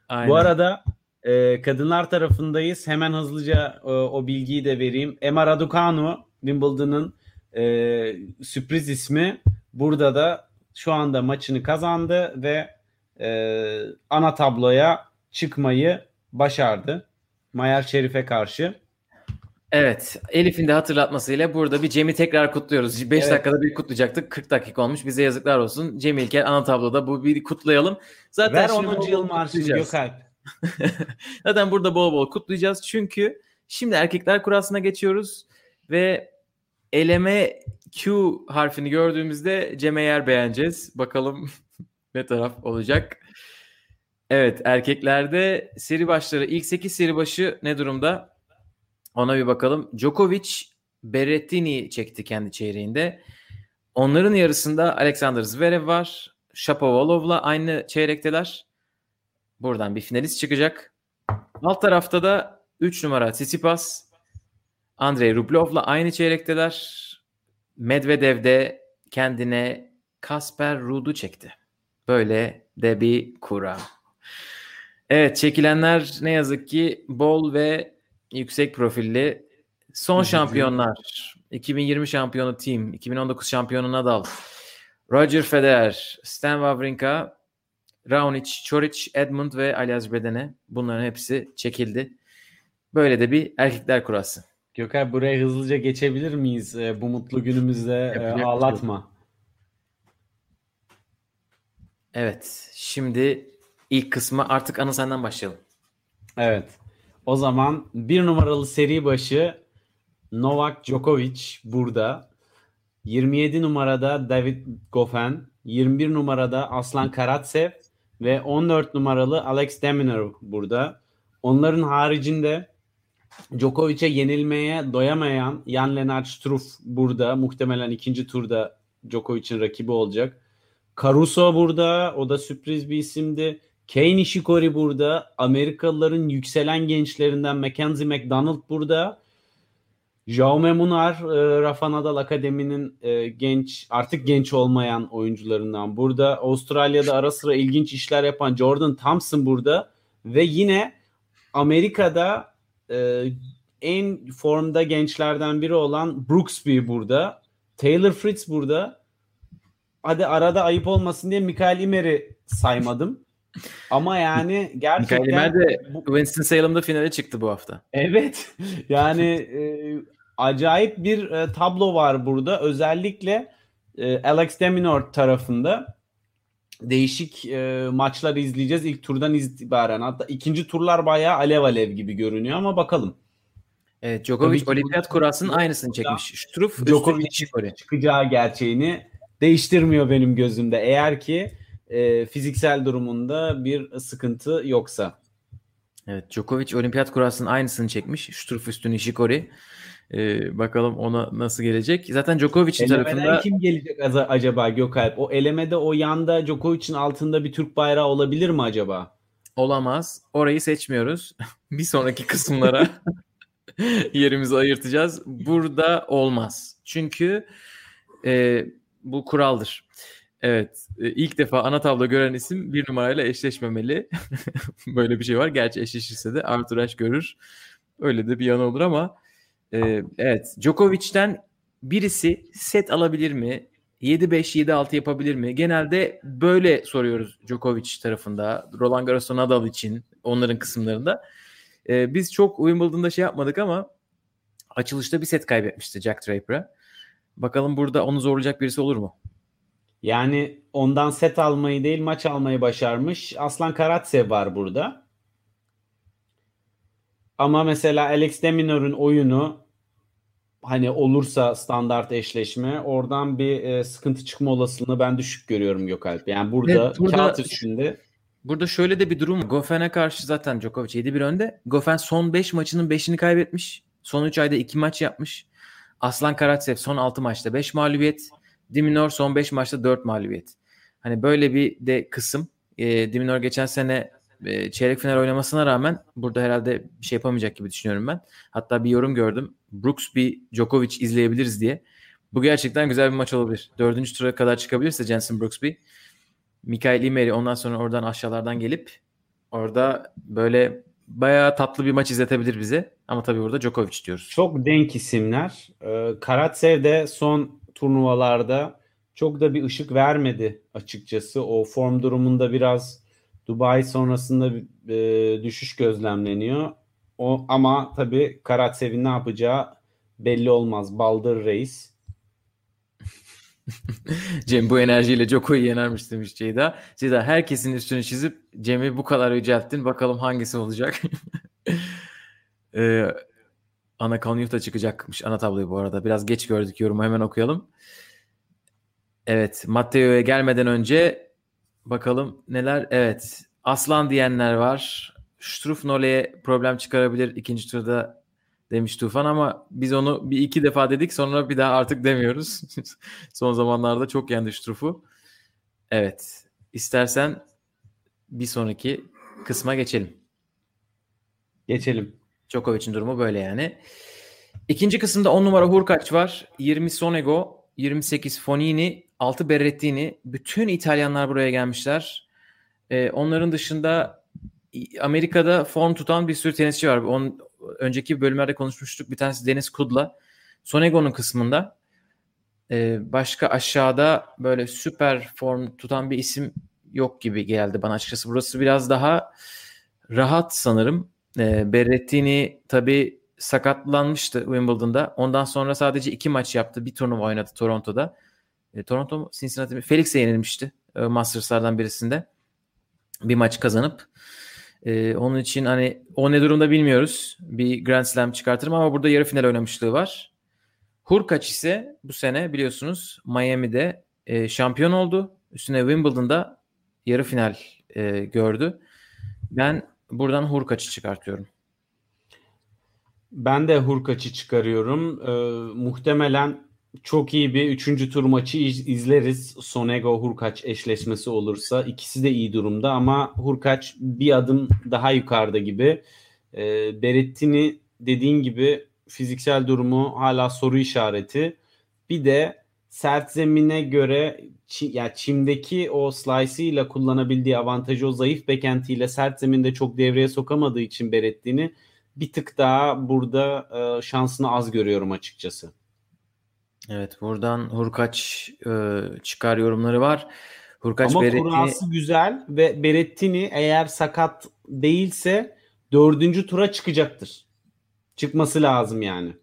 Aynen. Bu arada e, kadınlar tarafındayız. Hemen hızlıca e, o bilgiyi de vereyim. Emma Raducanu Wimbledon'ın e, sürpriz ismi burada da şu anda maçını kazandı ve e, ana tabloya çıkmayı başardı. Mayer Şerif'e karşı. Evet. Elif'in de hatırlatmasıyla burada bir Cem'i tekrar kutluyoruz. 5 evet. dakikada bir kutlayacaktık. 40 dakika olmuş. Bize yazıklar olsun. Cem İlker ana tabloda bu bir kutlayalım. Zaten Ver 10. yıl marşını Gökalp. Zaten burada bol bol kutlayacağız. Çünkü şimdi erkekler kurasına geçiyoruz ve eleme Q harfini gördüğümüzde Cem'e yer beğeneceğiz. Bakalım ne taraf olacak. Evet erkeklerde seri başları ilk 8 seri başı ne durumda? Ona bir bakalım. Djokovic Berrettini çekti kendi çeyreğinde. Onların yarısında Alexander Zverev var. Shapovalov'la aynı çeyrekteler. Buradan bir finalist çıkacak. Alt tarafta da 3 numara Tsitsipas. Andrei Rublev'la aynı çeyrekteler. Medvedev de kendine Kasper Ruud'u çekti. Böyle de bir kura. Evet çekilenler ne yazık ki bol ve yüksek profilli. Son şampiyonlar 2020 şampiyonu Team, 2019 şampiyonu Nadal, Roger Federer, Stan Wawrinka, Raonic, Çoric, Edmund ve Aliyaz Bedene bunların hepsi çekildi. Böyle de bir erkekler kurası. Gökay buraya hızlıca geçebilir miyiz? E, bu mutlu günümüzde e, ağlatma. Evet. Şimdi ilk kısmı artık Anıl senden başlayalım. Evet. O zaman bir numaralı seri başı Novak Djokovic burada. 27 numarada David Goffin, 21 numarada Aslan Karatsev ve 14 numaralı Alex de Minaur burada. Onların haricinde Djokovic'e yenilmeye doyamayan Jan Lennart Struff burada. Muhtemelen ikinci turda Djokovic'in rakibi olacak. Caruso burada. O da sürpriz bir isimdi. Kei Nishikori burada. Amerikalıların yükselen gençlerinden Mackenzie McDonald burada. Jaume Munar, e, Rafa Nadal Akademi'nin e, genç, artık genç olmayan oyuncularından burada. Avustralya'da ara sıra ilginç işler yapan Jordan Thompson burada. Ve yine Amerika'da e, en formda gençlerden biri olan Brooksby burada. Taylor Fritz burada. Hadi arada ayıp olmasın diye Mikael Imer'i saymadım. Ama yani gerçekten... Mikael Imer de Winston-Salem'da finale çıktı bu hafta. Evet. Yani e, acayip bir e, tablo var burada. Özellikle e, Alex Deminor tarafında değişik e, maçlar izleyeceğiz ilk turdan itibaren. Hatta ikinci turlar bayağı alev alev gibi görünüyor ama bakalım. Evet, Djokovic olimpiyat kurasının aynısını çekmiş. Struff, Djokovic çıkacağı gerçeğini değiştirmiyor benim gözümde. Eğer ki e, fiziksel durumunda bir sıkıntı yoksa. Evet, Djokovic olimpiyat kurasının aynısını çekmiş. Struff üstü Nishikori. Ee, bakalım ona nasıl gelecek. Zaten Djokovic'in tarafında... kim gelecek acaba Gökalp? O elemede o yanda Djokovic'in altında bir Türk bayrağı olabilir mi acaba? Olamaz. Orayı seçmiyoruz. bir sonraki kısımlara yerimizi ayırtacağız. Burada olmaz. Çünkü e, bu kuraldır. Evet. E, ilk defa ana tablo gören isim bir numarayla eşleşmemeli. Böyle bir şey var. Gerçi eşleşirse de Arthur Ashe görür. Öyle de bir yanı olur ama e, evet. Djokovic'ten birisi set alabilir mi? 7-5, 7-6 yapabilir mi? Genelde böyle soruyoruz Djokovic tarafında. Roland Garros Nadal için onların kısımlarında. Ee, biz çok Wimbledon'da şey yapmadık ama açılışta bir set kaybetmişti Jack Draper'a. Bakalım burada onu zorlayacak birisi olur mu? Yani ondan set almayı değil maç almayı başarmış. Aslan Karatsev var burada. Ama mesela Alex Deminor'un oyunu hani olursa standart eşleşme oradan bir e, sıkıntı çıkma olasılığını ben düşük görüyorum Gökalp. Yani burada, evet, burada kağıt üstünde Burada şöyle de bir durum. Goffen'e karşı zaten Djokovic 7-1 önde. Goffen son 5 maçının 5'ini kaybetmiş. Son 3 ayda 2 maç yapmış. Aslan Karatsev son 6 maçta 5 mağlubiyet. Diminor son 5 maçta 4 mağlubiyet. Hani böyle bir de kısım. E, Diminor geçen sene e, çeyrek final oynamasına rağmen burada herhalde bir şey yapamayacak gibi düşünüyorum ben. Hatta bir yorum gördüm. Brooks bir Djokovic izleyebiliriz diye. Bu gerçekten güzel bir maç olabilir. Dördüncü tura kadar çıkabilirse Jensen Brooksby. Mikael Imeri ondan sonra oradan aşağılardan gelip orada böyle bayağı tatlı bir maç izletebilir bize. Ama tabii burada Djokovic diyoruz. Çok denk isimler. Ee, Karatsev de son turnuvalarda çok da bir ışık vermedi açıkçası. O form durumunda biraz Dubai sonrasında e, düşüş gözlemleniyor. O ama tabii Karatsev'in ne yapacağı belli olmaz. Baldır Reis. Cem bu enerjiyle Joko'yu yenermiş demiş Ceyda. Ceyda herkesin üstünü çizip Cem'i bu kadar yücelttin. Bakalım hangisi olacak. ee, Ana Kanyuta çıkacakmış ana tabloyu bu arada. Biraz geç gördük yorumu hemen okuyalım. Evet Matteo'ya gelmeden önce bakalım neler. Evet Aslan diyenler var. Struff Nole'ye problem çıkarabilir ikinci turda demiş Tufan ama biz onu bir iki defa dedik sonra bir daha artık demiyoruz. Son zamanlarda çok yendi Struff'u. Evet. İstersen bir sonraki kısma geçelim. Geçelim. Djokovic'in durumu böyle yani. İkinci kısımda 10 numara Hurkaç var. 20 Sonego, 28 Fonini, 6 Berrettini. Bütün İtalyanlar buraya gelmişler. Ee, onların dışında Amerika'da form tutan bir sürü tenisçi var. On, önceki bölümlerde konuşmuştuk. Bir tanesi Deniz Kudla. Sonego'nun kısmında. Ee, başka aşağıda böyle süper form tutan bir isim yok gibi geldi bana açıkçası. Burası biraz daha rahat sanırım. Ee, Berrettini tabii sakatlanmıştı Wimbledon'da. Ondan sonra sadece iki maç yaptı. Bir turnuva oynadı Toronto'da. E, Toronto mu? Cincinnati mi? Felix'e yenilmişti e, Masters'lardan birisinde. Bir maç kazanıp e, onun için hani o ne durumda bilmiyoruz. Bir Grand Slam çıkartırım ama burada yarı final oynamışlığı var. Hurkaç ise bu sene biliyorsunuz Miami'de e, şampiyon oldu. Üstüne Wimbledon'da yarı final e, gördü. Ben buradan Hurkaç'ı çıkartıyorum. Ben de Hurkaç'ı çıkarıyorum. Ee, muhtemelen çok iyi bir üçüncü tur maçı iz- izleriz. Sonego Hurkaç eşleşmesi olursa. ikisi de iyi durumda ama Hurkaç bir adım daha yukarıda gibi. Ee, Berrettini dediğin gibi fiziksel durumu hala soru işareti. Bir de sert zemine göre çi, ya çimdeki o slice'ıyla kullanabildiği avantajı o zayıf bekentiyle sert zeminde çok devreye sokamadığı için Berrettini bir tık daha burada e, şansını az görüyorum açıkçası. Evet buradan Hurkaç e, çıkar yorumları var. Hurkaç Ama Berrettini kurası güzel ve Berrettini eğer sakat değilse dördüncü tura çıkacaktır. Çıkması lazım yani.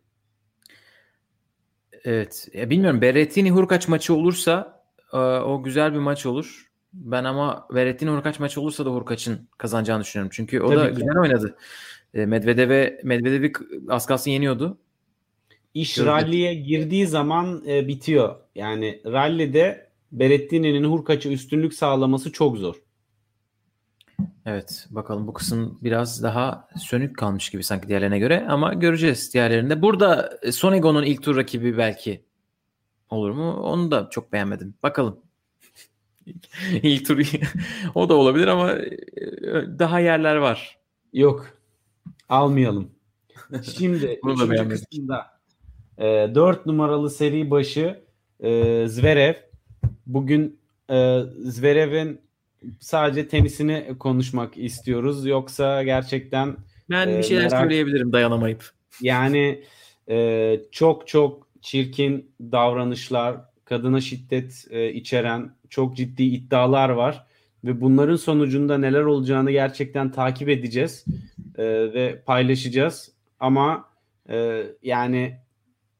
evet ya bilmiyorum Berrettini Hurkaç maçı olursa e, o güzel bir maç olur. Ben ama Berrettini Hurkaç maçı olursa da Hurkaç'ın kazanacağını düşünüyorum. Çünkü o da Tabii ki. güzel oynadı. E, Medvedev'e Medvedev'i az kalsın yeniyordu. İş Gördük. ralliye girdiği zaman e, bitiyor. Yani rallide Berrettini'nin Hurkaç'a üstünlük sağlaması çok zor. Evet bakalım bu kısım biraz daha sönük kalmış gibi sanki diğerlerine göre ama göreceğiz diğerlerinde. Burada e, Sonego'nun ilk tur rakibi belki olur mu? Onu da çok beğenmedim. Bakalım. ilk tur o da olabilir ama e, daha yerler var. Yok. Almayalım. Şimdi Bunu da beğenmedik. kısımda e, 4 numaralı seri başı e, Zverev. Bugün e, Zverev'in sadece tenisini konuşmak istiyoruz. Yoksa gerçekten Ben Ee, bir şeyler merak- söyleyebilirim dayanamayıp. yani e, çok çok çirkin davranışlar, kadına şiddet e, içeren çok ciddi iddialar var ve bunların sonucunda neler olacağını gerçekten takip edeceğiz e, ve paylaşacağız. Ama e, yani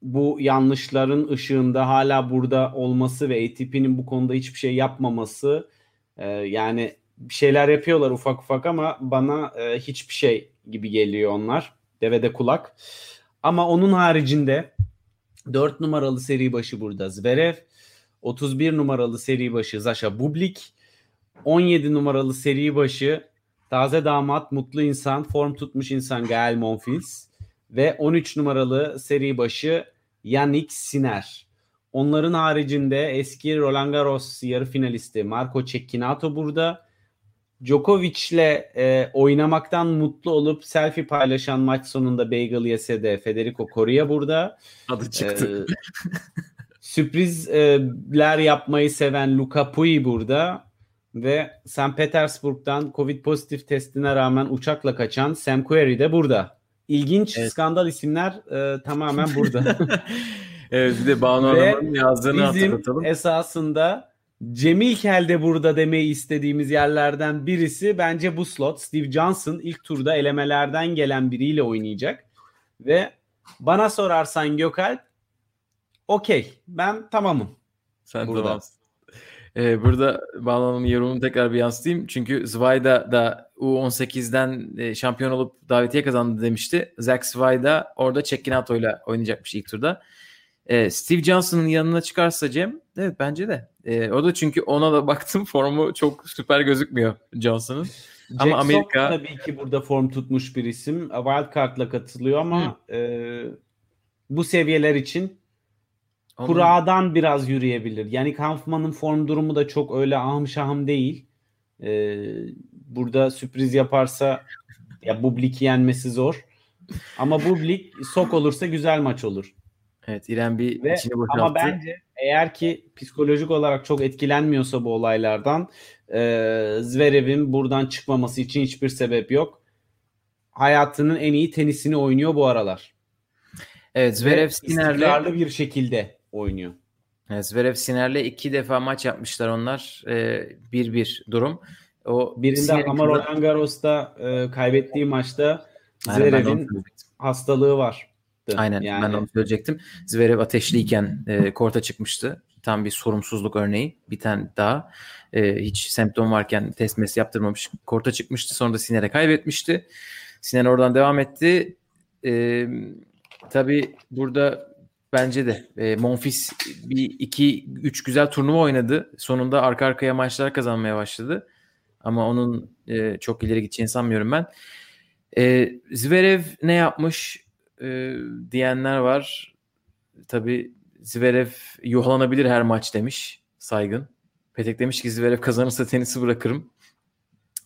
bu yanlışların ışığında hala burada olması ve ATP'nin bu konuda hiçbir şey yapmaması e, yani bir şeyler yapıyorlar ufak ufak ama bana e, hiçbir şey gibi geliyor onlar. Devede kulak. Ama onun haricinde 4 numaralı seri başı burada Zverev, 31 numaralı seri başı Zasha Bublik, 17 numaralı seri başı taze damat, mutlu insan, form tutmuş insan Gael Monfils ve 13 numaralı seri başı Yannick Sinner. Onların haricinde eski Roland Garros yarı finalisti Marco Cecchinato burada. Djokovic'le e, oynamaktan mutlu olup selfie paylaşan maç sonunda bagel yese de Federico Coria burada. Adı çıktı. Ee, sürprizler yapmayı seven Luca Pui burada ve St. Petersburg'dan Covid pozitif testine rağmen uçakla kaçan Sam Querrey de burada. İlginç Evet. skandal isimler e, tamamen burada. evet bir de Banu Hanım'ın yazdığını Bizim hatırlatalım. esasında Cemil Kel de burada demeyi istediğimiz yerlerden birisi bence bu slot. Steve Johnson ilk turda elemelerden gelen biriyle oynayacak. Ve bana sorarsan Gökalp okey ben tamamım. Sen Burada. tamamsın. Ee, burada Banu Hanım'ın yorumunu tekrar bir yansıtayım. Çünkü Zvayda da U18'den e, şampiyon olup davetiye kazandı demişti. Zach Zvayda orada Cecchinato ile oynayacakmış ilk turda. Ee, Steve Johnson'ın yanına çıkarsa Cem, evet bence de. Ee, o da çünkü ona da baktım formu çok süper gözükmüyor Johnson'ın. Ama Amerika- tabii ki burada form tutmuş bir isim. Wildcard'la katılıyor ama e, bu seviyeler için Onun- Kura'dan biraz yürüyebilir. Yani Kampman'ın form durumu da çok öyle ahım şahım değil. Ee, burada sürpriz yaparsa ya Bublik'i yenmesi zor. Ama Bublik sok olursa güzel maç olur. Evet İrem bir Ve içini boşalttı. ama bence eğer ki psikolojik olarak çok etkilenmiyorsa bu olaylardan e, Zverev'in buradan çıkmaması için hiçbir sebep yok. Hayatının en iyi tenisini oynuyor bu aralar. Evet Zverev Ve Siner'le bir şekilde oynuyor. Evet, Zverev Siner'le iki defa maç yapmışlar onlar. Ee, 1-1 durum. O Birinde Siner'in ama Roland Garros'ta e, kaybettiği maçta Zverev'in hastalığı var. Aynen yani, ben onu söyleyecektim. Zverev ateşliyken e, korta çıkmıştı. Tam bir sorumsuzluk örneği. Bir tane daha. E, hiç semptom varken test mes yaptırmamış. Korta çıkmıştı. Sonra da Siner'e kaybetmişti. Siner oradan devam etti. E, tabii burada bence de e, Monfils bir iki üç güzel turnuva oynadı. Sonunda arka arkaya maçlar kazanmaya başladı. Ama onun e, çok ileri gideceğini sanmıyorum ben. E, Zverev ne yapmış e, diyenler var. Tabii Zverev yuhlanabilir her maç demiş Saygın. Petek demiş ki Zverev kazanırsa tenisi bırakırım.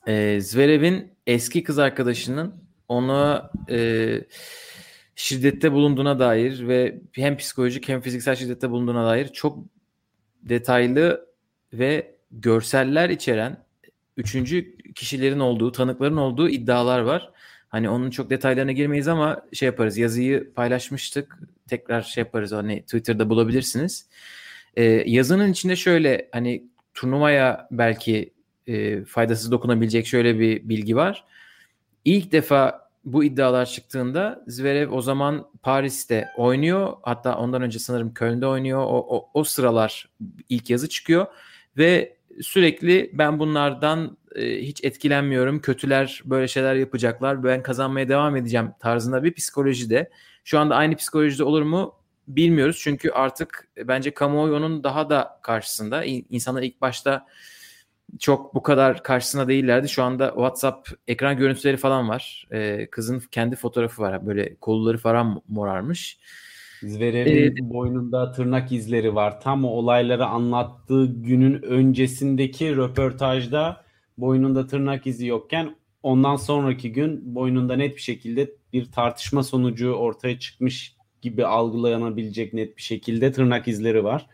E, Zverev'in eski kız arkadaşının ona e, şiddette bulunduğuna dair ve hem psikolojik hem fiziksel şiddette bulunduğuna dair çok detaylı ve görseller içeren üçüncü kişilerin olduğu, tanıkların olduğu iddialar var. Hani onun çok detaylarına girmeyiz ama şey yaparız. Yazıyı paylaşmıştık. Tekrar şey yaparız. Hani Twitter'da bulabilirsiniz. Ee, yazının içinde şöyle hani turnuvaya belki e, faydasız dokunabilecek şöyle bir bilgi var. İlk defa bu iddialar çıktığında Zverev o zaman Paris'te oynuyor. Hatta ondan önce sanırım Köln'de oynuyor. O, o, o sıralar ilk yazı çıkıyor ve sürekli ben bunlardan e, hiç etkilenmiyorum. Kötüler böyle şeyler yapacaklar. Ben kazanmaya devam edeceğim tarzında bir psikolojide. Şu anda aynı psikolojide olur mu bilmiyoruz. Çünkü artık bence kamuoyu onun daha da karşısında. İnsanlar ilk başta çok bu kadar karşısına değillerdi. Şu anda WhatsApp ekran görüntüleri falan var. Ee, kızın kendi fotoğrafı var. Böyle kolları falan morarmış. Zverev'in ee, boynunda tırnak izleri var. Tam o olayları anlattığı günün öncesindeki röportajda boynunda tırnak izi yokken ondan sonraki gün boynunda net bir şekilde bir tartışma sonucu ortaya çıkmış gibi algılanabilecek net bir şekilde tırnak izleri var.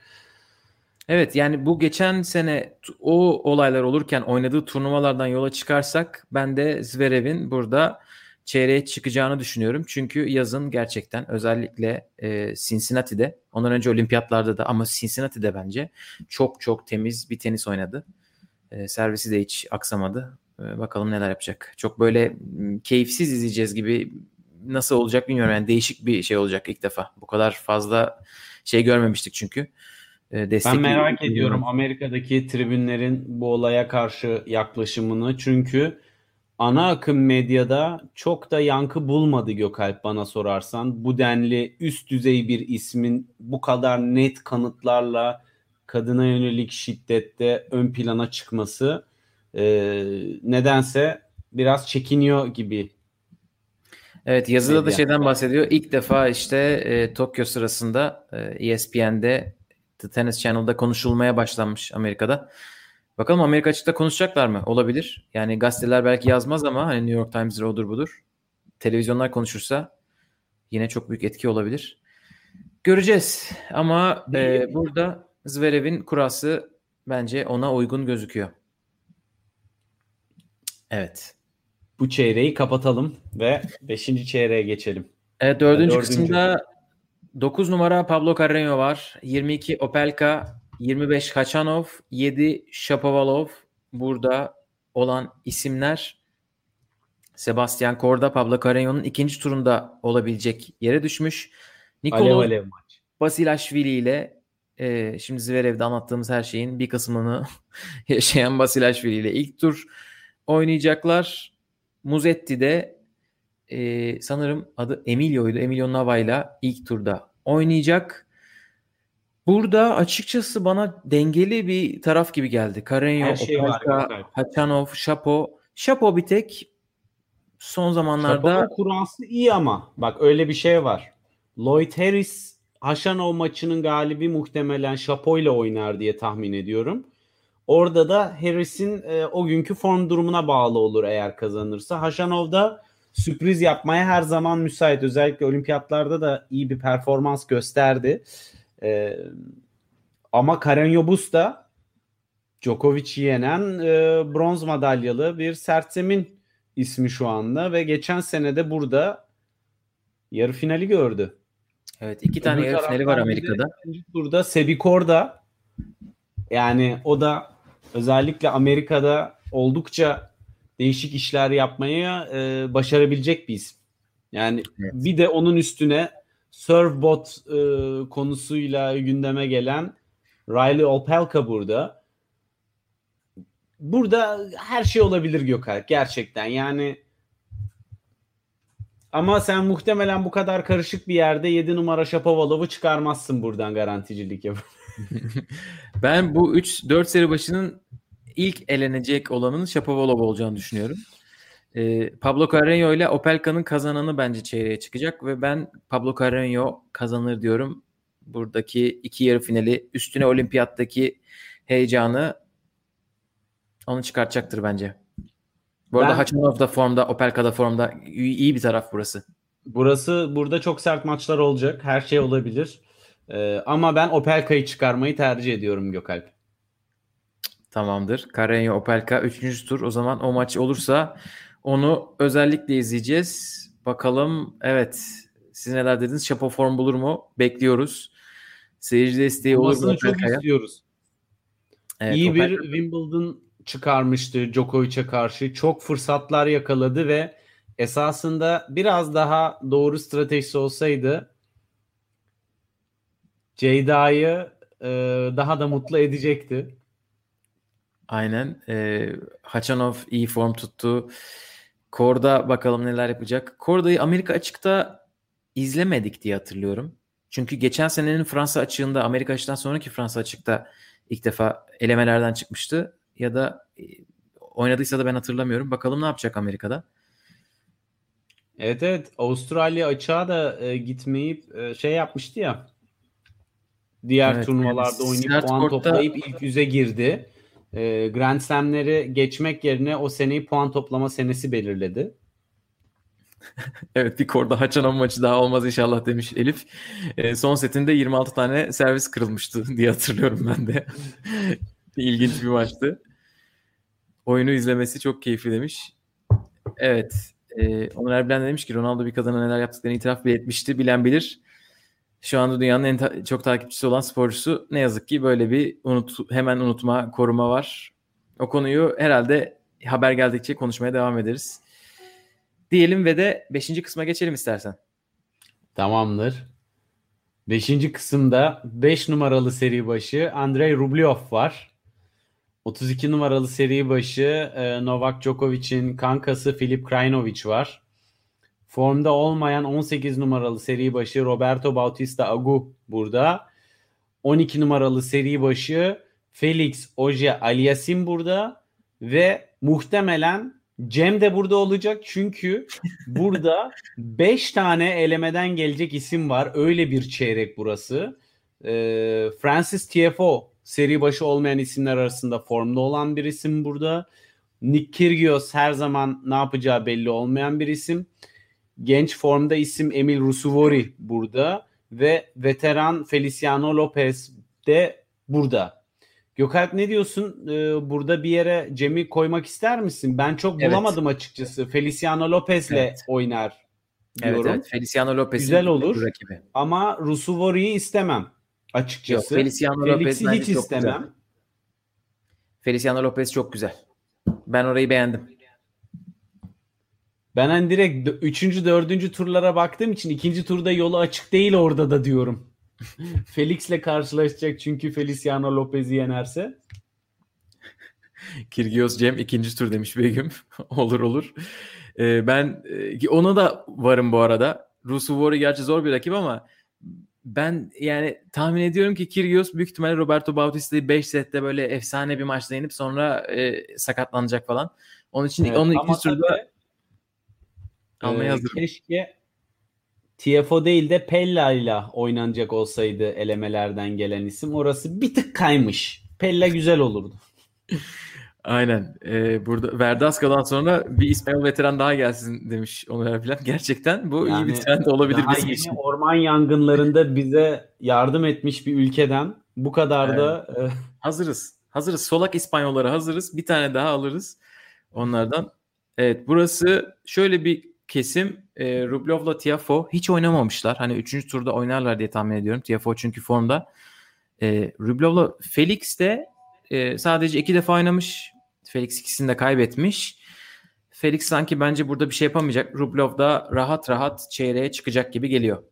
Evet yani bu geçen sene o olaylar olurken oynadığı turnuvalardan yola çıkarsak ben de Zverev'in burada çeyreğe çıkacağını düşünüyorum. Çünkü yazın gerçekten özellikle e, Cincinnati'de ondan önce olimpiyatlarda da ama Cincinnati'de bence çok çok temiz bir tenis oynadı. E, servisi de hiç aksamadı. E, bakalım neler yapacak. Çok böyle keyifsiz izleyeceğiz gibi nasıl olacak bilmiyorum. Yani değişik bir şey olacak ilk defa. Bu kadar fazla şey görmemiştik çünkü. E, ben merak ediyorum Amerika'daki tribünlerin bu olaya karşı yaklaşımını. Çünkü ana akım medyada çok da yankı bulmadı Gökalp bana sorarsan. Bu denli üst düzey bir ismin bu kadar net kanıtlarla kadına yönelik şiddette ön plana çıkması e, nedense biraz çekiniyor gibi. Evet yazıda da şeyden bahsediyor. İlk defa işte e, Tokyo sırasında e, ESPN'de The Tennis Channel'da konuşulmaya başlanmış Amerika'da. Bakalım Amerika açıkta konuşacaklar mı? Olabilir. Yani gazeteler belki yazmaz ama hani New York Times'dir odur budur. Televizyonlar konuşursa yine çok büyük etki olabilir. Göreceğiz. Ama e, burada Zverev'in kurası bence ona uygun gözüküyor. Evet. Bu çeyreği kapatalım ve 5. çeyreğe geçelim. Evet 4. Dördüncü. kısımda 9 numara Pablo Carreño var. 22 Opelka, 25 Hachanov, 7 Shapovalov burada olan isimler. Sebastian Korda Pablo Carreño'nun ikinci turunda olabilecek yere düşmüş. Nikolo Basilashvili ile e, şimdi Zverev'de anlattığımız her şeyin bir kısmını yaşayan Basilashvili ile ilk tur oynayacaklar. Muzetti de e, sanırım adı Emilio'ydu. Emilio Nava'yla ilk turda oynayacak. Burada açıkçası bana dengeli bir taraf gibi geldi. Karenyo, şey Hachanov, Şapo. Şapo bir tek son zamanlarda... Şapo'nun kurası iyi ama bak öyle bir şey var. Lloyd Harris Haşanov maçının galibi muhtemelen Şapo ile oynar diye tahmin ediyorum. Orada da Harris'in e, o günkü form durumuna bağlı olur eğer kazanırsa. Haşanov da sürpriz yapmaya her zaman müsait. Özellikle olimpiyatlarda da iyi bir performans gösterdi. E, ama Karen Yobus da Djokovic'i yenen e, bronz madalyalı bir sertzemin ismi şu anda ve geçen sene de burada yarı finali gördü. Evet iki tane Öbür yarı finali var Amerika'da. Burada Sebikor'da yani o da özellikle Amerika'da oldukça değişik işler yapmayı e, başarabilecek bir isim. Yani evet. bir de onun üstüne surfbot e, konusuyla gündeme gelen Riley Opelka burada. Burada her şey olabilir Gökalp gerçekten. Yani ama sen muhtemelen bu kadar karışık bir yerde 7 numara Shapovalov'u çıkarmazsın buradan garanticilik yapıp. ben bu 3-4 seri başının ilk elenecek olanın Shapovalov olacağını düşünüyorum. Ee, Pablo Carreño ile Opelka'nın kazananı bence çeyreğe çıkacak ve ben Pablo Carreño kazanır diyorum. Buradaki iki yarı finali üstüne olimpiyattaki heyecanı onu çıkartacaktır bence. Bu arada ben, Hachanov da formda, Opelka da formda. İyi, iyi bir taraf burası. Burası burada çok sert maçlar olacak. Her şey olabilir. Ee, ama ben Opelka'yı çıkarmayı tercih ediyorum Gökalp. Tamamdır. Carreño Opelka 3. tur. O zaman o maç olursa onu özellikle izleyeceğiz. Bakalım evet siz neler dediniz? Şapo form bulur mu? Bekliyoruz. Seyirci desteği olur mu? çok istiyoruz. Evet, İyi Opelka... bir Wimbledon çıkarmıştı Djokovic'e karşı. Çok fırsatlar yakaladı ve esasında biraz daha doğru stratejisi olsaydı Ceyda'yı e, daha da mutlu edecekti. Aynen. E, Hachanov iyi form tuttu. Korda bakalım neler yapacak. Korda'yı Amerika açıkta izlemedik diye hatırlıyorum. Çünkü geçen senenin Fransa açığında Amerika açıktan sonraki Fransa açıkta ilk defa elemelerden çıkmıştı ya da e, oynadıysa da ben hatırlamıyorum. Bakalım ne yapacak Amerika'da. Evet evet Avustralya açığa da e, gitmeyip e, şey yapmıştı ya. Diğer evet, turnuvalarda yani oynayıp puan kortta... toplayıp ilk yüze girdi. E, Grand Slam'leri geçmek yerine o seneyi puan toplama senesi belirledi. evet bir korda Haçanov maçı daha olmaz inşallah demiş Elif. E, son setinde 26 tane servis kırılmıştı diye hatırlıyorum ben de. İlginç bir maçtı. Oyunu izlemesi çok keyifli demiş. Evet. E, Onur Erbilen demiş ki Ronaldo bir kadına neler yaptıklarını itiraf bile etmişti. Bilen bilir. Şu anda dünyanın en ta- çok takipçisi olan sporcusu ne yazık ki böyle bir unut hemen unutma, koruma var. O konuyu herhalde haber geldikçe konuşmaya devam ederiz. Diyelim ve de 5. kısma geçelim istersen. Tamamdır. 5. kısımda 5 numaralı seri başı Andrei Rublev var. 32 numaralı seri başı e, Novak Djokovic'in kankası Filip Krajinovic var. Formda olmayan 18 numaralı seri başı Roberto Bautista Agu burada. 12 numaralı seri başı Felix Oje Aliasim burada ve muhtemelen Cem de burada olacak çünkü burada 5 tane elemeden gelecek isim var. Öyle bir çeyrek burası. Ee, Francis Tiafoe seri başı olmayan isimler arasında formda olan bir isim burada. Nick Kyrgios her zaman ne yapacağı belli olmayan bir isim. Genç formda isim Emil Rusuvori burada ve veteran Feliciano Lopez de burada. Gökalp ne diyorsun? Ee, burada bir yere Cem'i koymak ister misin? Ben çok bulamadım evet. açıkçası. Feliciano Lopez'le evet. oynar diyorum. Evet, evet. Feliciano Lopez güzel olur. Rakibi. Ama Rusuvori'yi istemem açıkçası. Yok, Feliciano Lopez hiç istemem. Güzel. Feliciano Lopez çok güzel. Ben orayı beğendim. Ben hani direkt 3. 4. turlara baktığım için ikinci turda yolu açık değil orada da diyorum. Felix'le karşılaşacak çünkü Feliciano Lopez'i yenerse. Kirgios Cem ikinci tur demiş Begüm. olur olur. Ee, ben e, ona da varım bu arada. Rusuvori gerçi zor bir rakip ama ben yani tahmin ediyorum ki Kyrgios büyük ihtimalle Roberto Bautista'yı 5 sette böyle efsane bir maçla yenip sonra e, sakatlanacak falan. Onun için evet, onun ikinci turda almaya e, hazırım. Keşke TFO değil de Pella ile oynanacak olsaydı elemelerden gelen isim. Orası bir tık kaymış. Pella güzel olurdu. Aynen. Ee, burada Verdaska'dan sonra bir İspanyol veteran daha gelsin demiş Onur falan. Gerçekten bu yani, iyi bir trend olabilir daha bizim için. Orman yangınlarında bize yardım etmiş bir ülkeden bu kadar evet. da e... hazırız. Hazırız. Solak İspanyollara hazırız. Bir tane daha alırız onlardan. Evet burası şöyle bir kesim. E, Rublev'la Tiafo hiç oynamamışlar. Hani 3. turda oynarlar diye tahmin ediyorum. Tiafo çünkü formda. E, Rublev'la Felix de e, sadece iki defa oynamış. Felix ikisini de kaybetmiş. Felix sanki bence burada bir şey yapamayacak. Rublev da rahat rahat çeyreğe çıkacak gibi geliyor.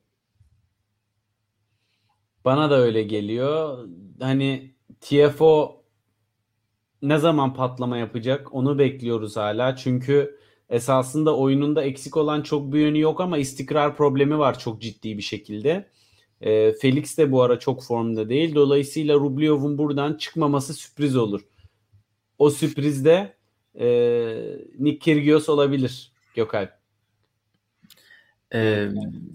Bana da öyle geliyor. Hani TFO ne zaman patlama yapacak onu bekliyoruz hala. Çünkü esasında oyununda eksik olan çok bir yönü yok ama istikrar problemi var çok ciddi bir şekilde. E, Felix de bu ara çok formda değil. Dolayısıyla Rublyov'un buradan çıkmaması sürpriz olur. O sürprizde e, Nick Kyrgios olabilir Gökalp. Ee,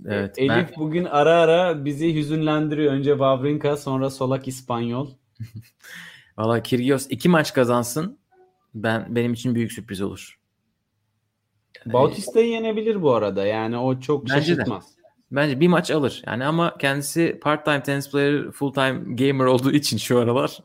evet. Elif ben- bugün ara ara bizi hüzünlendiriyor. Önce Wawrinka sonra Solak İspanyol. Valla Kyrgios iki maç kazansın. Ben benim için büyük sürpriz olur. Bautista'yı yenebilir bu arada. Yani o çok Bence de. şaşırtmaz. Bence bir maç alır. Yani ama kendisi part-time tenis player, full-time gamer olduğu için şu aralar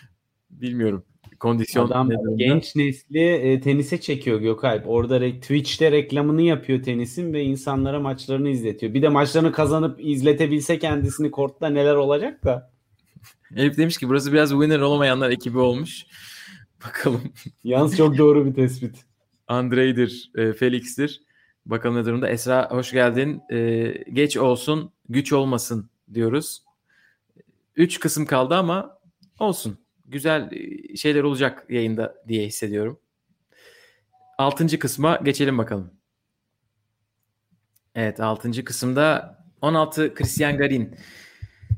bilmiyorum. Kondisyon Adam genç nesli e, tenise çekiyor Gökalp. Orada re- Twitch'te reklamını yapıyor tenisin ve insanlara maçlarını izletiyor. Bir de maçlarını kazanıp izletebilse kendisini kortta neler olacak da. Elif demiş ki burası biraz winner olamayanlar ekibi olmuş. Bakalım. Yalnız çok doğru bir tespit. Andrei'dir, e, Felix'tir. Bakalım ne durumda. Esra hoş geldin. E, geç olsun, güç olmasın diyoruz. Üç kısım kaldı ama olsun. Güzel e, şeyler olacak yayında diye hissediyorum. Altıncı kısma geçelim bakalım. Evet altıncı kısımda 16 Christian Garin,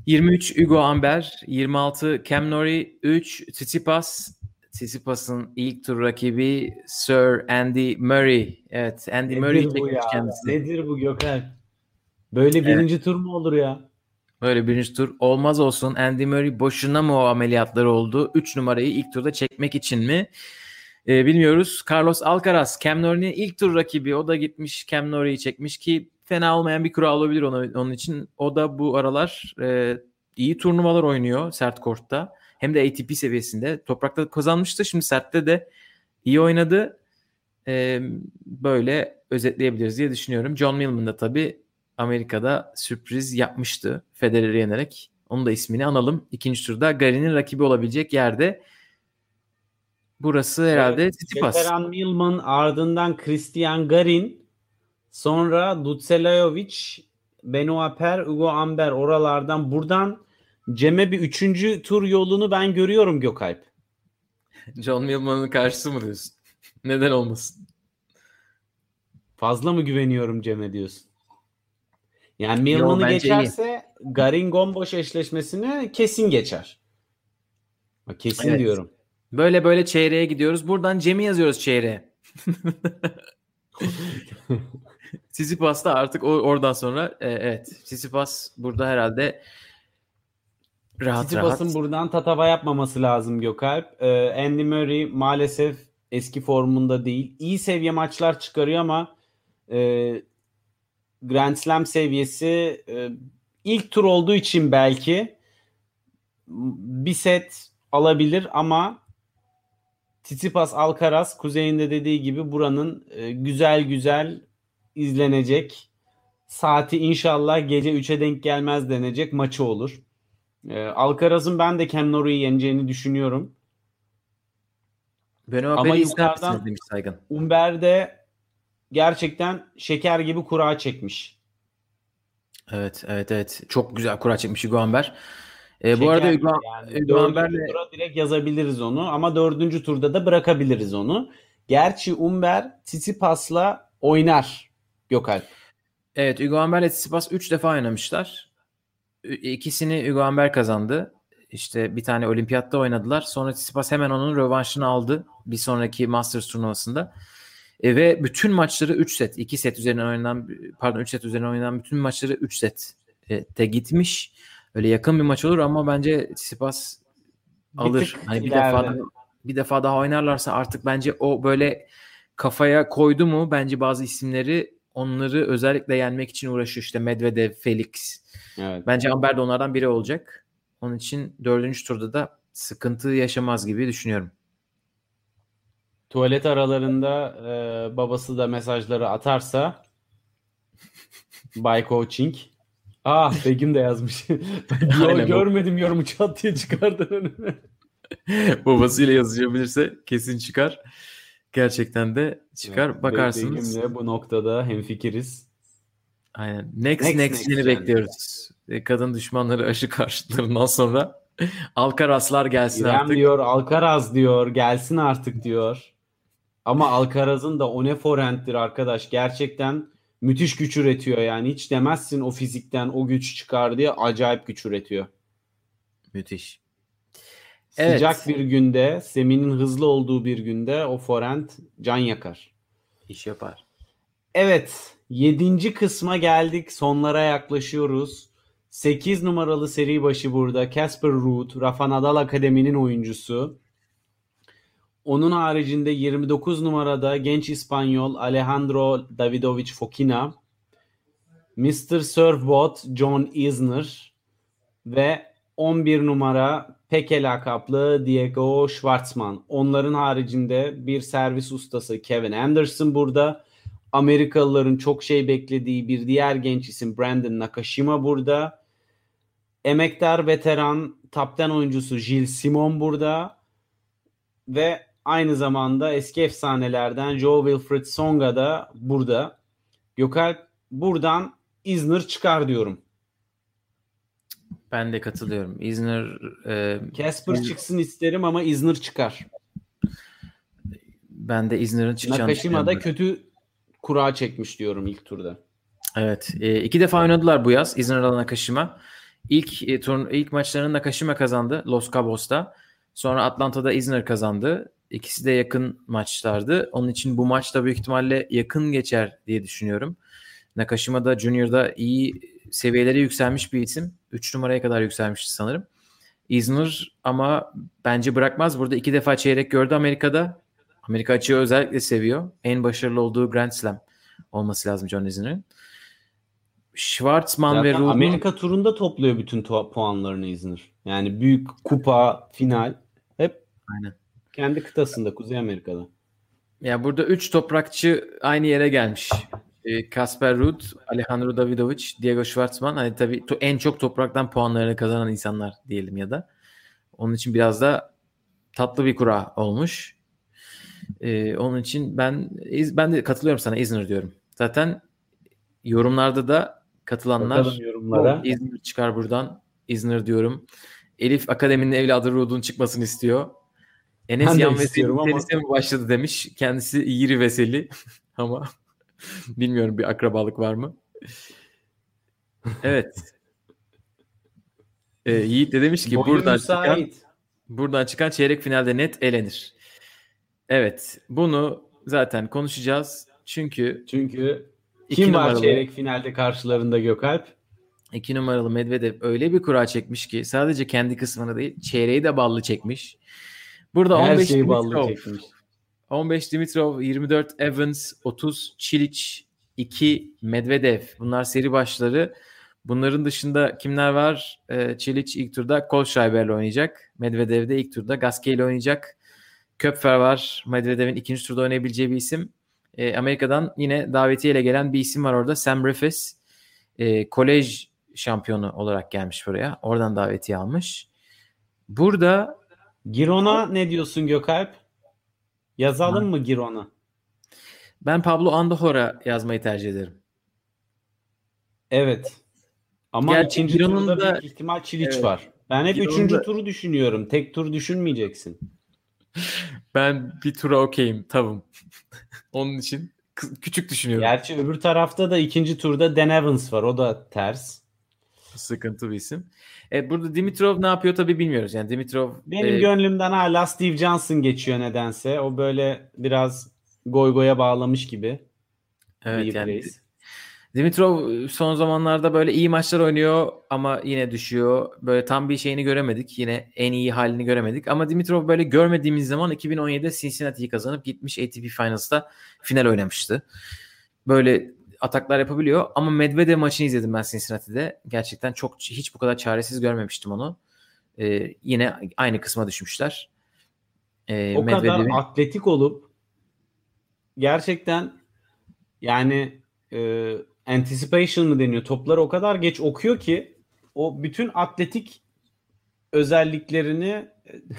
23 Hugo Amber, 26 Cam Norrie, 3 Tsitsipas, Tsitsipas'ın ilk tur rakibi Sir Andy Murray. Evet Andy Murray Nedir bu çekmiş ya? kendisi. Nedir bu Gökalp? Böyle birinci tur mu olur ya? Böyle birinci tur olmaz olsun. Andy Murray boşuna mı o ameliyatlar oldu? 3 numarayı ilk turda çekmek için mi? Ee, bilmiyoruz. Carlos Alcaraz, Cam Norrie'nin ilk tur rakibi. O da gitmiş Cam Norrie'yi çekmiş ki fena olmayan bir kura olabilir ona, onun için. O da bu aralar e, iyi turnuvalar oynuyor sert kortta. Hem de ATP seviyesinde. Toprakta kazanmıştı. Şimdi sertte de iyi oynadı. Ee, böyle özetleyebiliriz diye düşünüyorum. John Millman da tabii Amerika'da sürpriz yapmıştı Federer'i yenerek. Onun da ismini analım. İkinci turda Garin'in rakibi olabilecek yerde. Burası herhalde Tsitsipas. Veteran Milman ardından Christian Garin sonra Dutselajovic, Benoit Per, Hugo Amber oralardan buradan Cem'e bir üçüncü tur yolunu ben görüyorum Gökalp. John Millman'ın karşısı mı diyorsun? Neden olmasın? Fazla mı güveniyorum Cem'e diyorsun? Yani bence geçerse Garin Gomboş eşleşmesini kesin geçer. Bak kesin Evet. diyorum. Böyle böyle çeyreğe gidiyoruz. Buradan Cem'i yazıyoruz çeyreğe. Tsitsipas da artık o, oradan sonra e, evet Tsitsipas burada herhalde rahat Tsitsipas'ın rahat. buradan tatava yapmaması lazım Gökalp. Ee, Andy Murray maalesef eski formunda değil. İyi seviye maçlar çıkarıyor ama e, Grand Slam seviyesi e, ilk tur olduğu için belki bir set alabilir ama Tsitsipas Alcaraz kuzeyinde dediği gibi buranın e, güzel güzel izlenecek. Saati inşallah gece 3'e denk gelmez denecek maçı olur. Ee, Alcaraz'ın ben de Cam Norrie'yi yeneceğini düşünüyorum. Benoit Ama yukarıdan- demiş Saygın. Umber de gerçekten şeker gibi kura çekmiş. Evet evet evet. Çok güzel kura çekmiş Hugo Amber. E, bu Şeker arada Hugo, yani. Hugo Amber'le tura direkt yazabiliriz onu ama dördüncü turda da bırakabiliriz onu. Gerçi Umber Tsitsipas'la oynar Gökalp. Evet Hugo Amber'le Tsitsipas 3 defa oynamışlar. İkisini Hugo Amber kazandı. İşte bir tane olimpiyatta oynadılar. Sonra Tsitsipas hemen onun rövanşını aldı. Bir sonraki Masters turnuvasında. E, ve bütün maçları 3 set. 2 set üzerinden oynanan pardon 3 set üzerinden oynanan bütün maçları 3 set e, te gitmiş. Öyle yakın bir maç olur ama bence Tsitsipas Bir alır. tık Hani bir ileride. defa daha, bir defa daha oynarlarsa artık bence o böyle kafaya koydu mu bence bazı isimleri onları özellikle yenmek için uğraşıyor. İşte Medvedev, Felix. Evet. Bence Amber de onlardan biri olacak. Onun için dördüncü turda da sıkıntı yaşamaz gibi düşünüyorum. Tuvalet aralarında e, babası da mesajları atarsa by coaching. Ah Begüm de yazmış. Yo, görmedim yorumu çat diye çıkardın önüme. Babasıyla yazışabilirse kesin çıkar. Gerçekten de çıkar. Evet, Bakarsınız. Begüm'le bu noktada hemfikiriz. Aynen. Next Next, next, next yeni yani. bekliyoruz. E, Kadın düşmanları aşı karşıtlığından sonra Alcaraz'lar gelsin İrem artık. diyor, Alcaraz diyor, gelsin artık diyor. Ama Alcaraz'ın da o ne forehand'tir arkadaş. Gerçekten müthiş güç üretiyor yani. Hiç demezsin o fizikten o güç çıkar diye acayip güç üretiyor. Müthiş. Evet. Sıcak bir günde, Semih'in hızlı olduğu bir günde o forehand can yakar. İş yapar. Evet, 7. kısma geldik. Sonlara yaklaşıyoruz. 8 numaralı seri başı burada. Casper Ruud, Rafa Nadal Akademi'nin oyuncusu. Onun haricinde 29 numarada genç İspanyol Alejandro Davidovich Fokina. Mr. Surfboat John Isner ve 11 numara Peke lakaplı Diego Schwartzman. Onların haricinde bir servis ustası Kevin Anderson burada. Amerikalıların çok şey beklediği bir diğer genç isim Brandon Nakashima burada. Emektar veteran 10 oyuncusu Jill Simon burada. Ve aynı zamanda eski efsanelerden Joe Wilfred Songa da burada. Gökalp buradan Isner çıkar diyorum. Ben de katılıyorum. İzmir e, Casper çıksın isterim ama Isner çıkar. ben de İzmir'in çıkacağını Nakashima da düşünüyorum. kötü kura çekmiş diyorum ilk turda. Evet. E, iki defa oynadılar bu yaz İzmir'le Nakashima. İlk e, turn, ilk maçlarını Nakashima kazandı Los Cabos'ta. Sonra Atlanta'da İzmir kazandı. İkisi de yakın maçlardı. Onun için bu maç da büyük ihtimalle yakın geçer diye düşünüyorum. Nakashima da Junior'da iyi seviyelere yükselmiş bir isim. 3 numaraya kadar yükselmişti sanırım. İzmir ama bence bırakmaz. Burada iki defa çeyrek gördü Amerika'da. Amerika açığı özellikle seviyor. En başarılı olduğu Grand Slam olması lazım John Isner'in. Schwartzman ve Zaten Ruud'un Amerika turunda topluyor bütün tu- puanlarını Isner. Yani büyük kupa, final hep Aynen. kendi kıtasında Kuzey Amerika'da. Ya burada 3 toprakçı aynı yere gelmiş. Ee, Kasper Ruud, Alejandro Davidovich, Diego Schwartzman. Hani tabii to- en çok topraktan puanlarını kazanan insanlar diyelim ya da. Onun için biraz da tatlı bir kura olmuş. Ee, onun için ben ben de katılıyorum sana İzmir diyorum. Zaten yorumlarda da katılanlar Bakalım yorumlara. İzmir çıkar buradan. İzmir diyorum. Elif Akademi'nin evladı Ruud'un çıkmasını istiyor. Enes Yan Veseli ama- tenise mi başladı demiş. Kendisi Yiri Veseli ama bilmiyorum bir akrabalık var mı? Evet. Ee, Yiğit de demiş ki Boyu buradan çıkan, buradan çıkan çeyrek finalde net elenir. Evet. Bunu zaten konuşacağız. Çünkü Çünkü iki kim var numaralı- çeyrek finalde karşılarında Gökalp? 2 numaralı Medvedev öyle bir kura çekmiş ki sadece kendi kısmını değil çeyreği de ballı çekmiş. Burada Her 15 şeyi ballı Dimitrov, çekmiş. 15 Dimitrov, 24 Evans, 30 Çilic, 2 Medvedev. Bunlar seri başları. Bunların dışında kimler var? Ee, Çilic ilk turda Kohlschreiber'le oynayacak. Medvedev de ilk turda Gasquet ile oynayacak. Köpfer var. Medvedev'in ikinci turda oynayabileceği bir isim. Ee, Amerika'dan yine davetiyeyle gelen bir isim var orada. Sam Riffes. Ee, kolej şampiyonu olarak gelmiş buraya. Oradan davetiye almış. Burada Girona ne diyorsun Gökalp? Yazalım mı Girona? ben Pablo Andahora yazmayı tercih ederim. Evet. Ama Gerçi ikinci Girona'nun turda da- ihtimal Çiliç Evet. var. Ben hep Girona'nun üçüncü turu düşünüyorum. Tek tur düşünmeyeceksin. Ben bir tura okeyim tamam. Onun için küçük düşünüyorum. Gerçi öbür tarafta da ikinci turda Dan Evans var. O da ters. Sıkıntı bir isim. E, burada Dimitrov ne yapıyor tabii bilmiyoruz. Yani Dimitrov Benim e, gönlümden hala Steve Johnson geçiyor nedense. O böyle biraz goy goya bağlamış gibi. evet, yani reis. Dimitrov son zamanlarda böyle iyi maçlar oynuyor ama yine düşüyor. Böyle tam bir şeyini göremedik. Yine en iyi halini göremedik. Ama Dimitrov böyle görmediğimiz zaman 2017'de Cincinnati'yi kazanıp gitmiş ATP Finals'ta final oynamıştı. Böyle ataklar yapabiliyor. Ama Medvedev maçını izledim ben Cincinnati'de. Gerçekten çok hiç bu kadar çaresiz görmemiştim onu. Ee, yine aynı kısma düşmüşler. Ee, o kadar Medvedev'in- atletik olup gerçekten yani e, anticipation mı deniyor? Topları o kadar geç okuyor ki o bütün atletik özelliklerini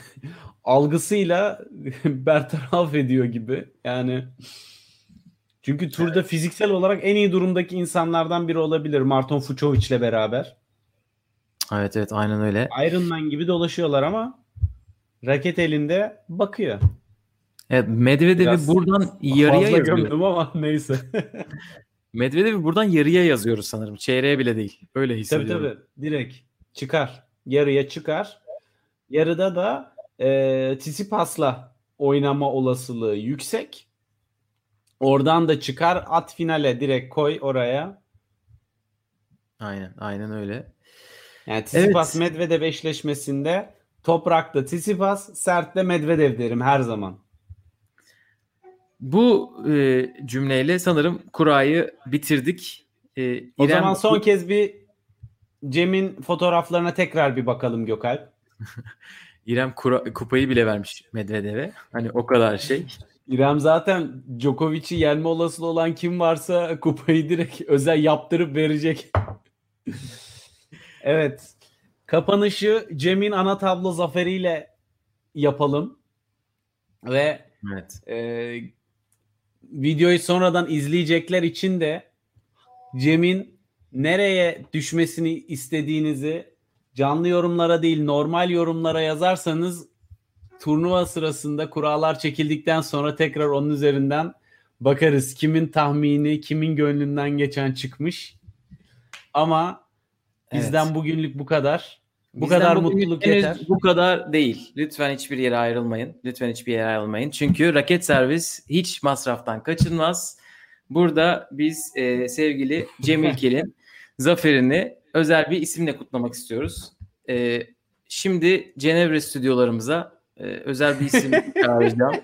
algısıyla bertaraf ediyor gibi. Yani Çünkü turda evet. fiziksel olarak en iyi durumdaki insanlardan biri olabilir Marton Fucovic ile beraber. Evet evet aynen öyle. Iron Man gibi dolaşıyorlar ama raket elinde bakıyor. Evet Medvedev'i buradan yarıya gömdüm ama neyse. Medvedev'i buradan yarıya yazıyoruz sanırım. Çeyreğe bile değil. Öyle hissediyorum. Tabii tabii. Direkt çıkar. Yarıya çıkar. Yarıda da e, Tsitsipas'la oynama olasılığı yüksek. Oradan da çıkar. At finale direkt koy oraya. Aynen. Aynen öyle. Yani Tsitsipas evet. Medvedev eşleşmesinde toprakta Tsitsipas, sertte Medvedev derim her zaman. Bu e, cümleyle sanırım kurayı bitirdik. E, İrem, o zaman son kez bir Cem'in fotoğraflarına tekrar bir bakalım Gökalp. İrem kura, kupayı bile vermiş Medvedev'e. Hani o kadar şey. İrem zaten Djokovic'i yenme olasılığı olan kim varsa kupayı direkt özel yaptırıp verecek. evet. Kapanışı Cem'in ana tablo zaferiyle yapalım. Ve evet. e, videoyu sonradan izleyecekler için de Cem'in nereye düşmesini istediğinizi canlı yorumlara değil normal yorumlara yazarsanız turnuva sırasında kurallar çekildikten sonra tekrar onun üzerinden bakarız. Kimin tahmini, kimin gönlünden geçen çıkmış. Ama bizden evet. bugünlük bu kadar. Bu Bizden kadar mutluluk yeter. Bu kadar değil. Lütfen hiçbir yere ayrılmayın. Lütfen hiçbir yere ayrılmayın. Çünkü raket servis hiç masraftan kaçınmaz. Burada biz e, sevgili Cem İlkel'in zaferini özel bir isimle kutlamak istiyoruz. E, şimdi Cenevre stüdyolarımıza e, özel bir isim çağıracağım.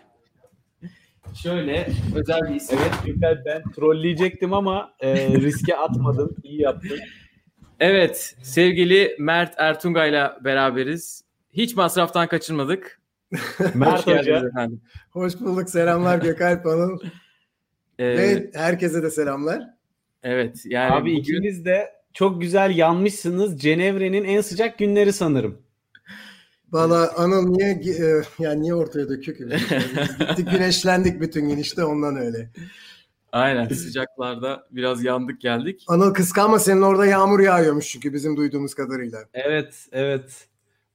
Şöyle özel bir isim. Evet ben trolleyecektim ama e, riske atmadım. İyi yaptın. Evet sevgili Mert Ertungay'la beraberiz. Hiç masraftan kaçırmadık. Mert Hoca. Hoş bulduk. Selamlar Gökalp Hanım. Ee, Ve herkese de selamlar. Evet. Yani Abi bugün... ikiniz de çok güzel yanmışsınız. Cenevre'nin en sıcak günleri sanırım. Valla Anıl niye e, yani niye ortaya döküyor ki? Gittik güneşlendik bütün gün işte ondan öyle. Aynen sıcaklarda biraz yandık geldik. Anıl kıskanma senin orada yağmur yağıyormuş çünkü bizim duyduğumuz kadarıyla. Evet evet.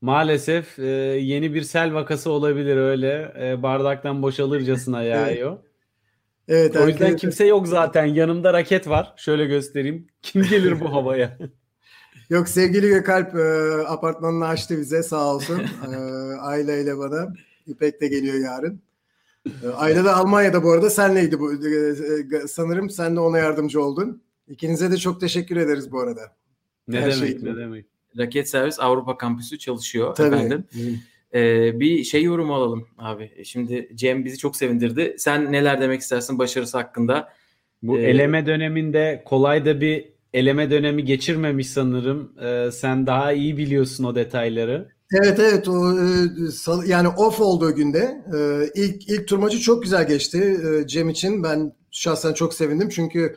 Maalesef e, yeni bir sel vakası olabilir öyle. E, bardaktan boşalırcasına yağıyor. Evet, o yüzden kimse yok zaten. Yanımda raket var. Şöyle göstereyim. Kim gelir bu havaya? Yok sevgili Gökalp e, apartmanını açtı bize sağ olsun. e, Ayla ile bana. İpek de geliyor yarın. E, Ayla da Almanya'da bu arada senleydi bu. E, e, sanırım sen de ona yardımcı oldun. İkinize de çok teşekkür ederiz bu arada. Ne Her demek şey ne demek. Raket Servis Avrupa Kampüsü çalışıyor Tabii. efendim. Ee, bir şey yorum alalım abi. Şimdi Cem bizi çok sevindirdi. Sen neler demek istersin başarısı hakkında? Bu ee, eleme döneminde kolay da bir eleme dönemi geçirmemiş sanırım. Ee, sen daha iyi biliyorsun o detayları. Evet evet o e, yani off olduğu günde e, ilk ilk turmacı çok güzel geçti e, Cem için. Ben şahsen çok sevindim çünkü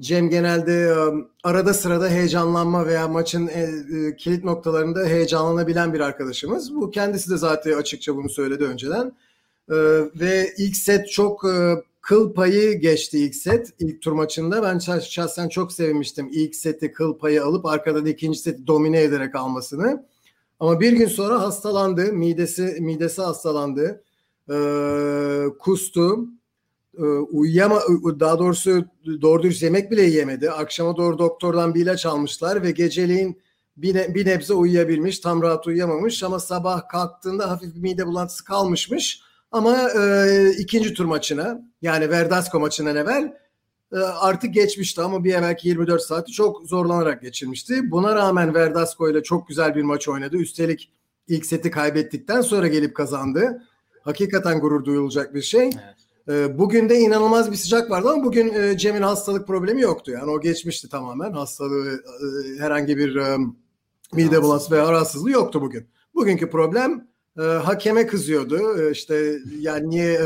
Cem genelde arada sırada heyecanlanma veya maçın kilit noktalarında heyecanlanabilen bir arkadaşımız. Bu kendisi de zaten açıkça bunu söyledi önceden. Ve ilk set çok kıl payı geçti ilk set ilk tur maçında. Ben şahsen çok sevinmiştim ilk seti kıl payı alıp arkada da ikinci seti domine ederek almasını. Ama bir gün sonra hastalandı. Midesi midesi hastalandı. kustu e, uyuyama daha doğrusu doğru dürüst yemek bile yiyemedi. Akşama doğru doktordan bir ilaç almışlar ve geceliğin bir, ne, bir nebze uyuyabilmiş. Tam rahat uyuyamamış ama sabah kalktığında hafif bir mide bulantısı kalmışmış. Ama e, ikinci tur maçına yani Verdasco maçından evvel e, artık geçmişti ama bir evvelki 24 saati çok zorlanarak geçirmişti. Buna rağmen Verdasco ile çok güzel bir maç oynadı. Üstelik ilk seti kaybettikten sonra gelip kazandı. Hakikaten gurur duyulacak bir şey. Evet. Ee, bugün de inanılmaz bir sıcak vardı ama bugün e, Cem'in hastalık problemi yoktu. Yani o geçmişti tamamen. Hastalığı e, herhangi bir e, mide bulantısı veya rahatsızlığı yoktu bugün. Bugünkü problem hakeme kızıyordu. İşte yani niye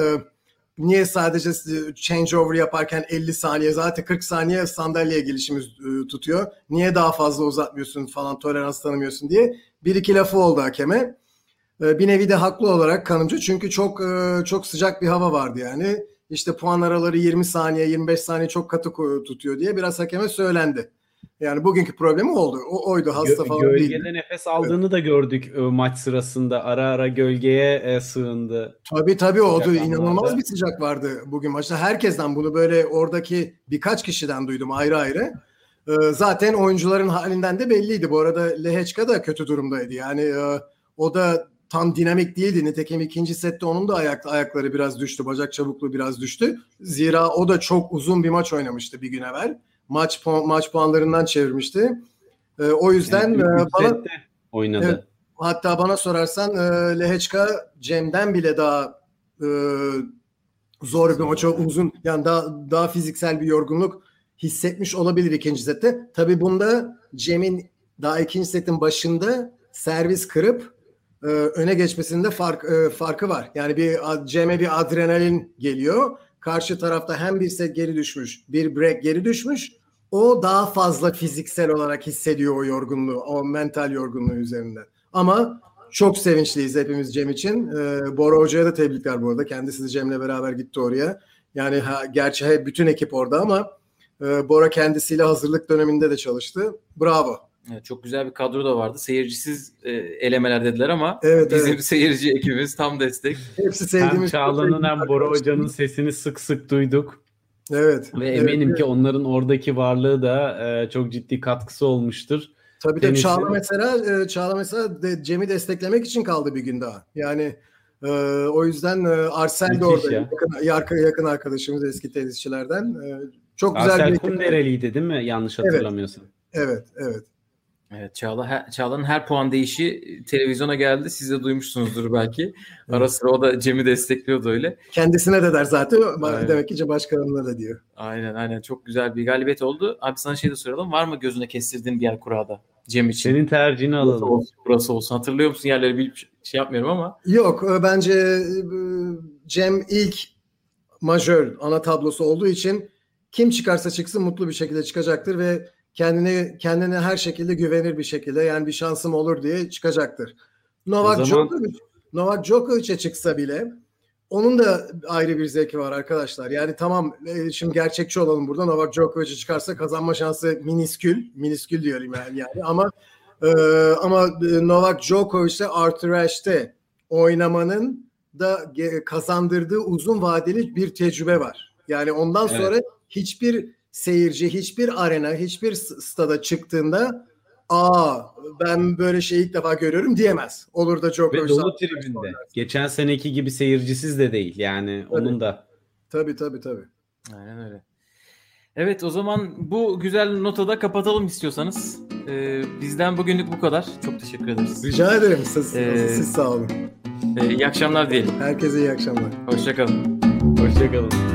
niye sadece changeover yaparken 50 saniye zaten 40 saniye sandalyeye gelişimiz tutuyor. Niye daha fazla uzatmıyorsun falan tolerans tanımıyorsun diye bir iki lafı oldu hakeme. Ee, bir nevi de haklı olarak kanımcı çünkü çok e, çok sıcak bir hava vardı yani. işte puan araları 20 saniye 25 saniye çok katı tutuyor diye biraz hakeme söylendi. Yani bugünkü problemi oldu. O oydu hasta Gö- falan Gölgede değildi. nefes aldığını da gördük e, maç sırasında. Ara ara gölgeye e, sığındı. Tabii tabii o da Sıcak inanılmaz anlarda. bir sıcak vardı bugün maçta. Herkesten bunu böyle oradaki birkaç kişiden duydum ayrı ayrı. Ee, zaten oyuncuların halinden de belliydi. Bu arada Lehechka da kötü durumdaydı. Yani e, o da tam dinamik değildi. Nitekim ikinci sette onun da ayak, ayakları biraz düştü. Bacak çabukluğu biraz düştü. Zira o da çok uzun bir maç oynamıştı bir gün evvel. Maç puan, maç puanlarından çevirmişti. Ee, o yüzden Yani e, bana oynadı. Evet. Hatta bana sorarsan e, Lehechka Cem'den bile daha e, zor bir maç uzun yani daha daha fiziksel bir yorgunluk hissetmiş olabilir ikinci sette. Tabii bunda Cem'in daha ikinci setin başında servis kırıp e, öne geçmesinde fark e, farkı var. Yani bir Cem'e bir adrenalin geliyor. Karşı tarafta hem bir set geri düşmüş, bir break geri düşmüş. O daha fazla fiziksel olarak hissediyor o yorgunluğu, o mental yorgunluğu üzerinden. Ama çok sevinçliyiz hepimiz Cem için. Ee, Bora Hoca'ya da tebrikler bu arada. Kendisi de Cem'le beraber gitti oraya. Yani ha, gerçi he- bütün ekip orada ama e, Bora kendisiyle hazırlık döneminde de çalıştı. Bravo. Evet, çok güzel bir kadro da vardı. Seyircisiz e, elemeler dediler ama Evet, bizim evet. seyirci ekibimiz tam destek. Hepsi Hem sevdiğimiz. Çağla'nın hem Bora Hoca'nın sesini sık sık duyduk. Evet. Ve evet, eminim evet. ki onların oradaki varlığı da e, çok ciddi katkısı olmuştur. Tabii tabii Çağla mesela e, Çağla mesela de, Cem'i desteklemek için kaldı bir gün daha. Yani e, o yüzden e, Arsel de orada ya. yakın, yakın, arkadaşımız eski tenisçilerden. E, çok güzel Arsel bir Kundereli'ydi değil mi? Yanlış hatırlamıyorsam. Evet, evet. Evet Çağla her- Çağla'nın her puan değişi televizyona geldi. Siz de duymuşsunuzdur belki. Ara sıra o da Cem'i destekliyordu öyle. Kendisine de der zaten. Aynen. Demek ki başkalarına da diyor. Aynen aynen çok güzel bir galibiyet oldu. Abi sana şey de soralım. Var mı gözüne kestirdiğin bir yer kurada? Cem için. Senin tercihini burası alalım. olsun, burası olsun. Hatırlıyor musun yerleri bilip şey yapmıyorum ama. Yok e, bence e, Cem ilk majör ana tablosu olduğu için kim çıkarsa çıksın mutlu bir şekilde çıkacaktır ve kendine kendine her şekilde güvenir bir şekilde yani bir şansım olur diye çıkacaktır. Novak O zaman- Djokovic Novak Djokovic'e çıksa bile onun da ayrı bir zevki var arkadaşlar. Yani tamam e, şimdi gerçekçi olalım burada. Novak Djokovic'e çıkarsa kazanma şansı miniskül. Miniskül diyorum yani. yani. Ama e, ama e, Novak Djokovic'le Arthur Ashe'te oynamanın da kazandırdığı uzun vadeli bir tecrübe var. Yani ondan Evet. sonra hiçbir seyirci, hiçbir arena, hiçbir stada çıktığında aa ben böyle şeyi ilk defa görüyorum diyemez. Olur da Ve Djokovic dolu tribünde. Geçen seneki gibi seyircisiz de değil. Yani onun da. Tabii tabii tabii. Aynen öyle. Evet o zaman bu güzel notada kapatalım istiyorsanız. Ee, bizden bugünlük bu kadar. Çok teşekkür ederiz. Rica ederim. Siz, Ee, siz sağ olun. Ee, iyi akşamlar diyelim. Herkese iyi akşamlar. Hoşçakalın. Hoşçakalın.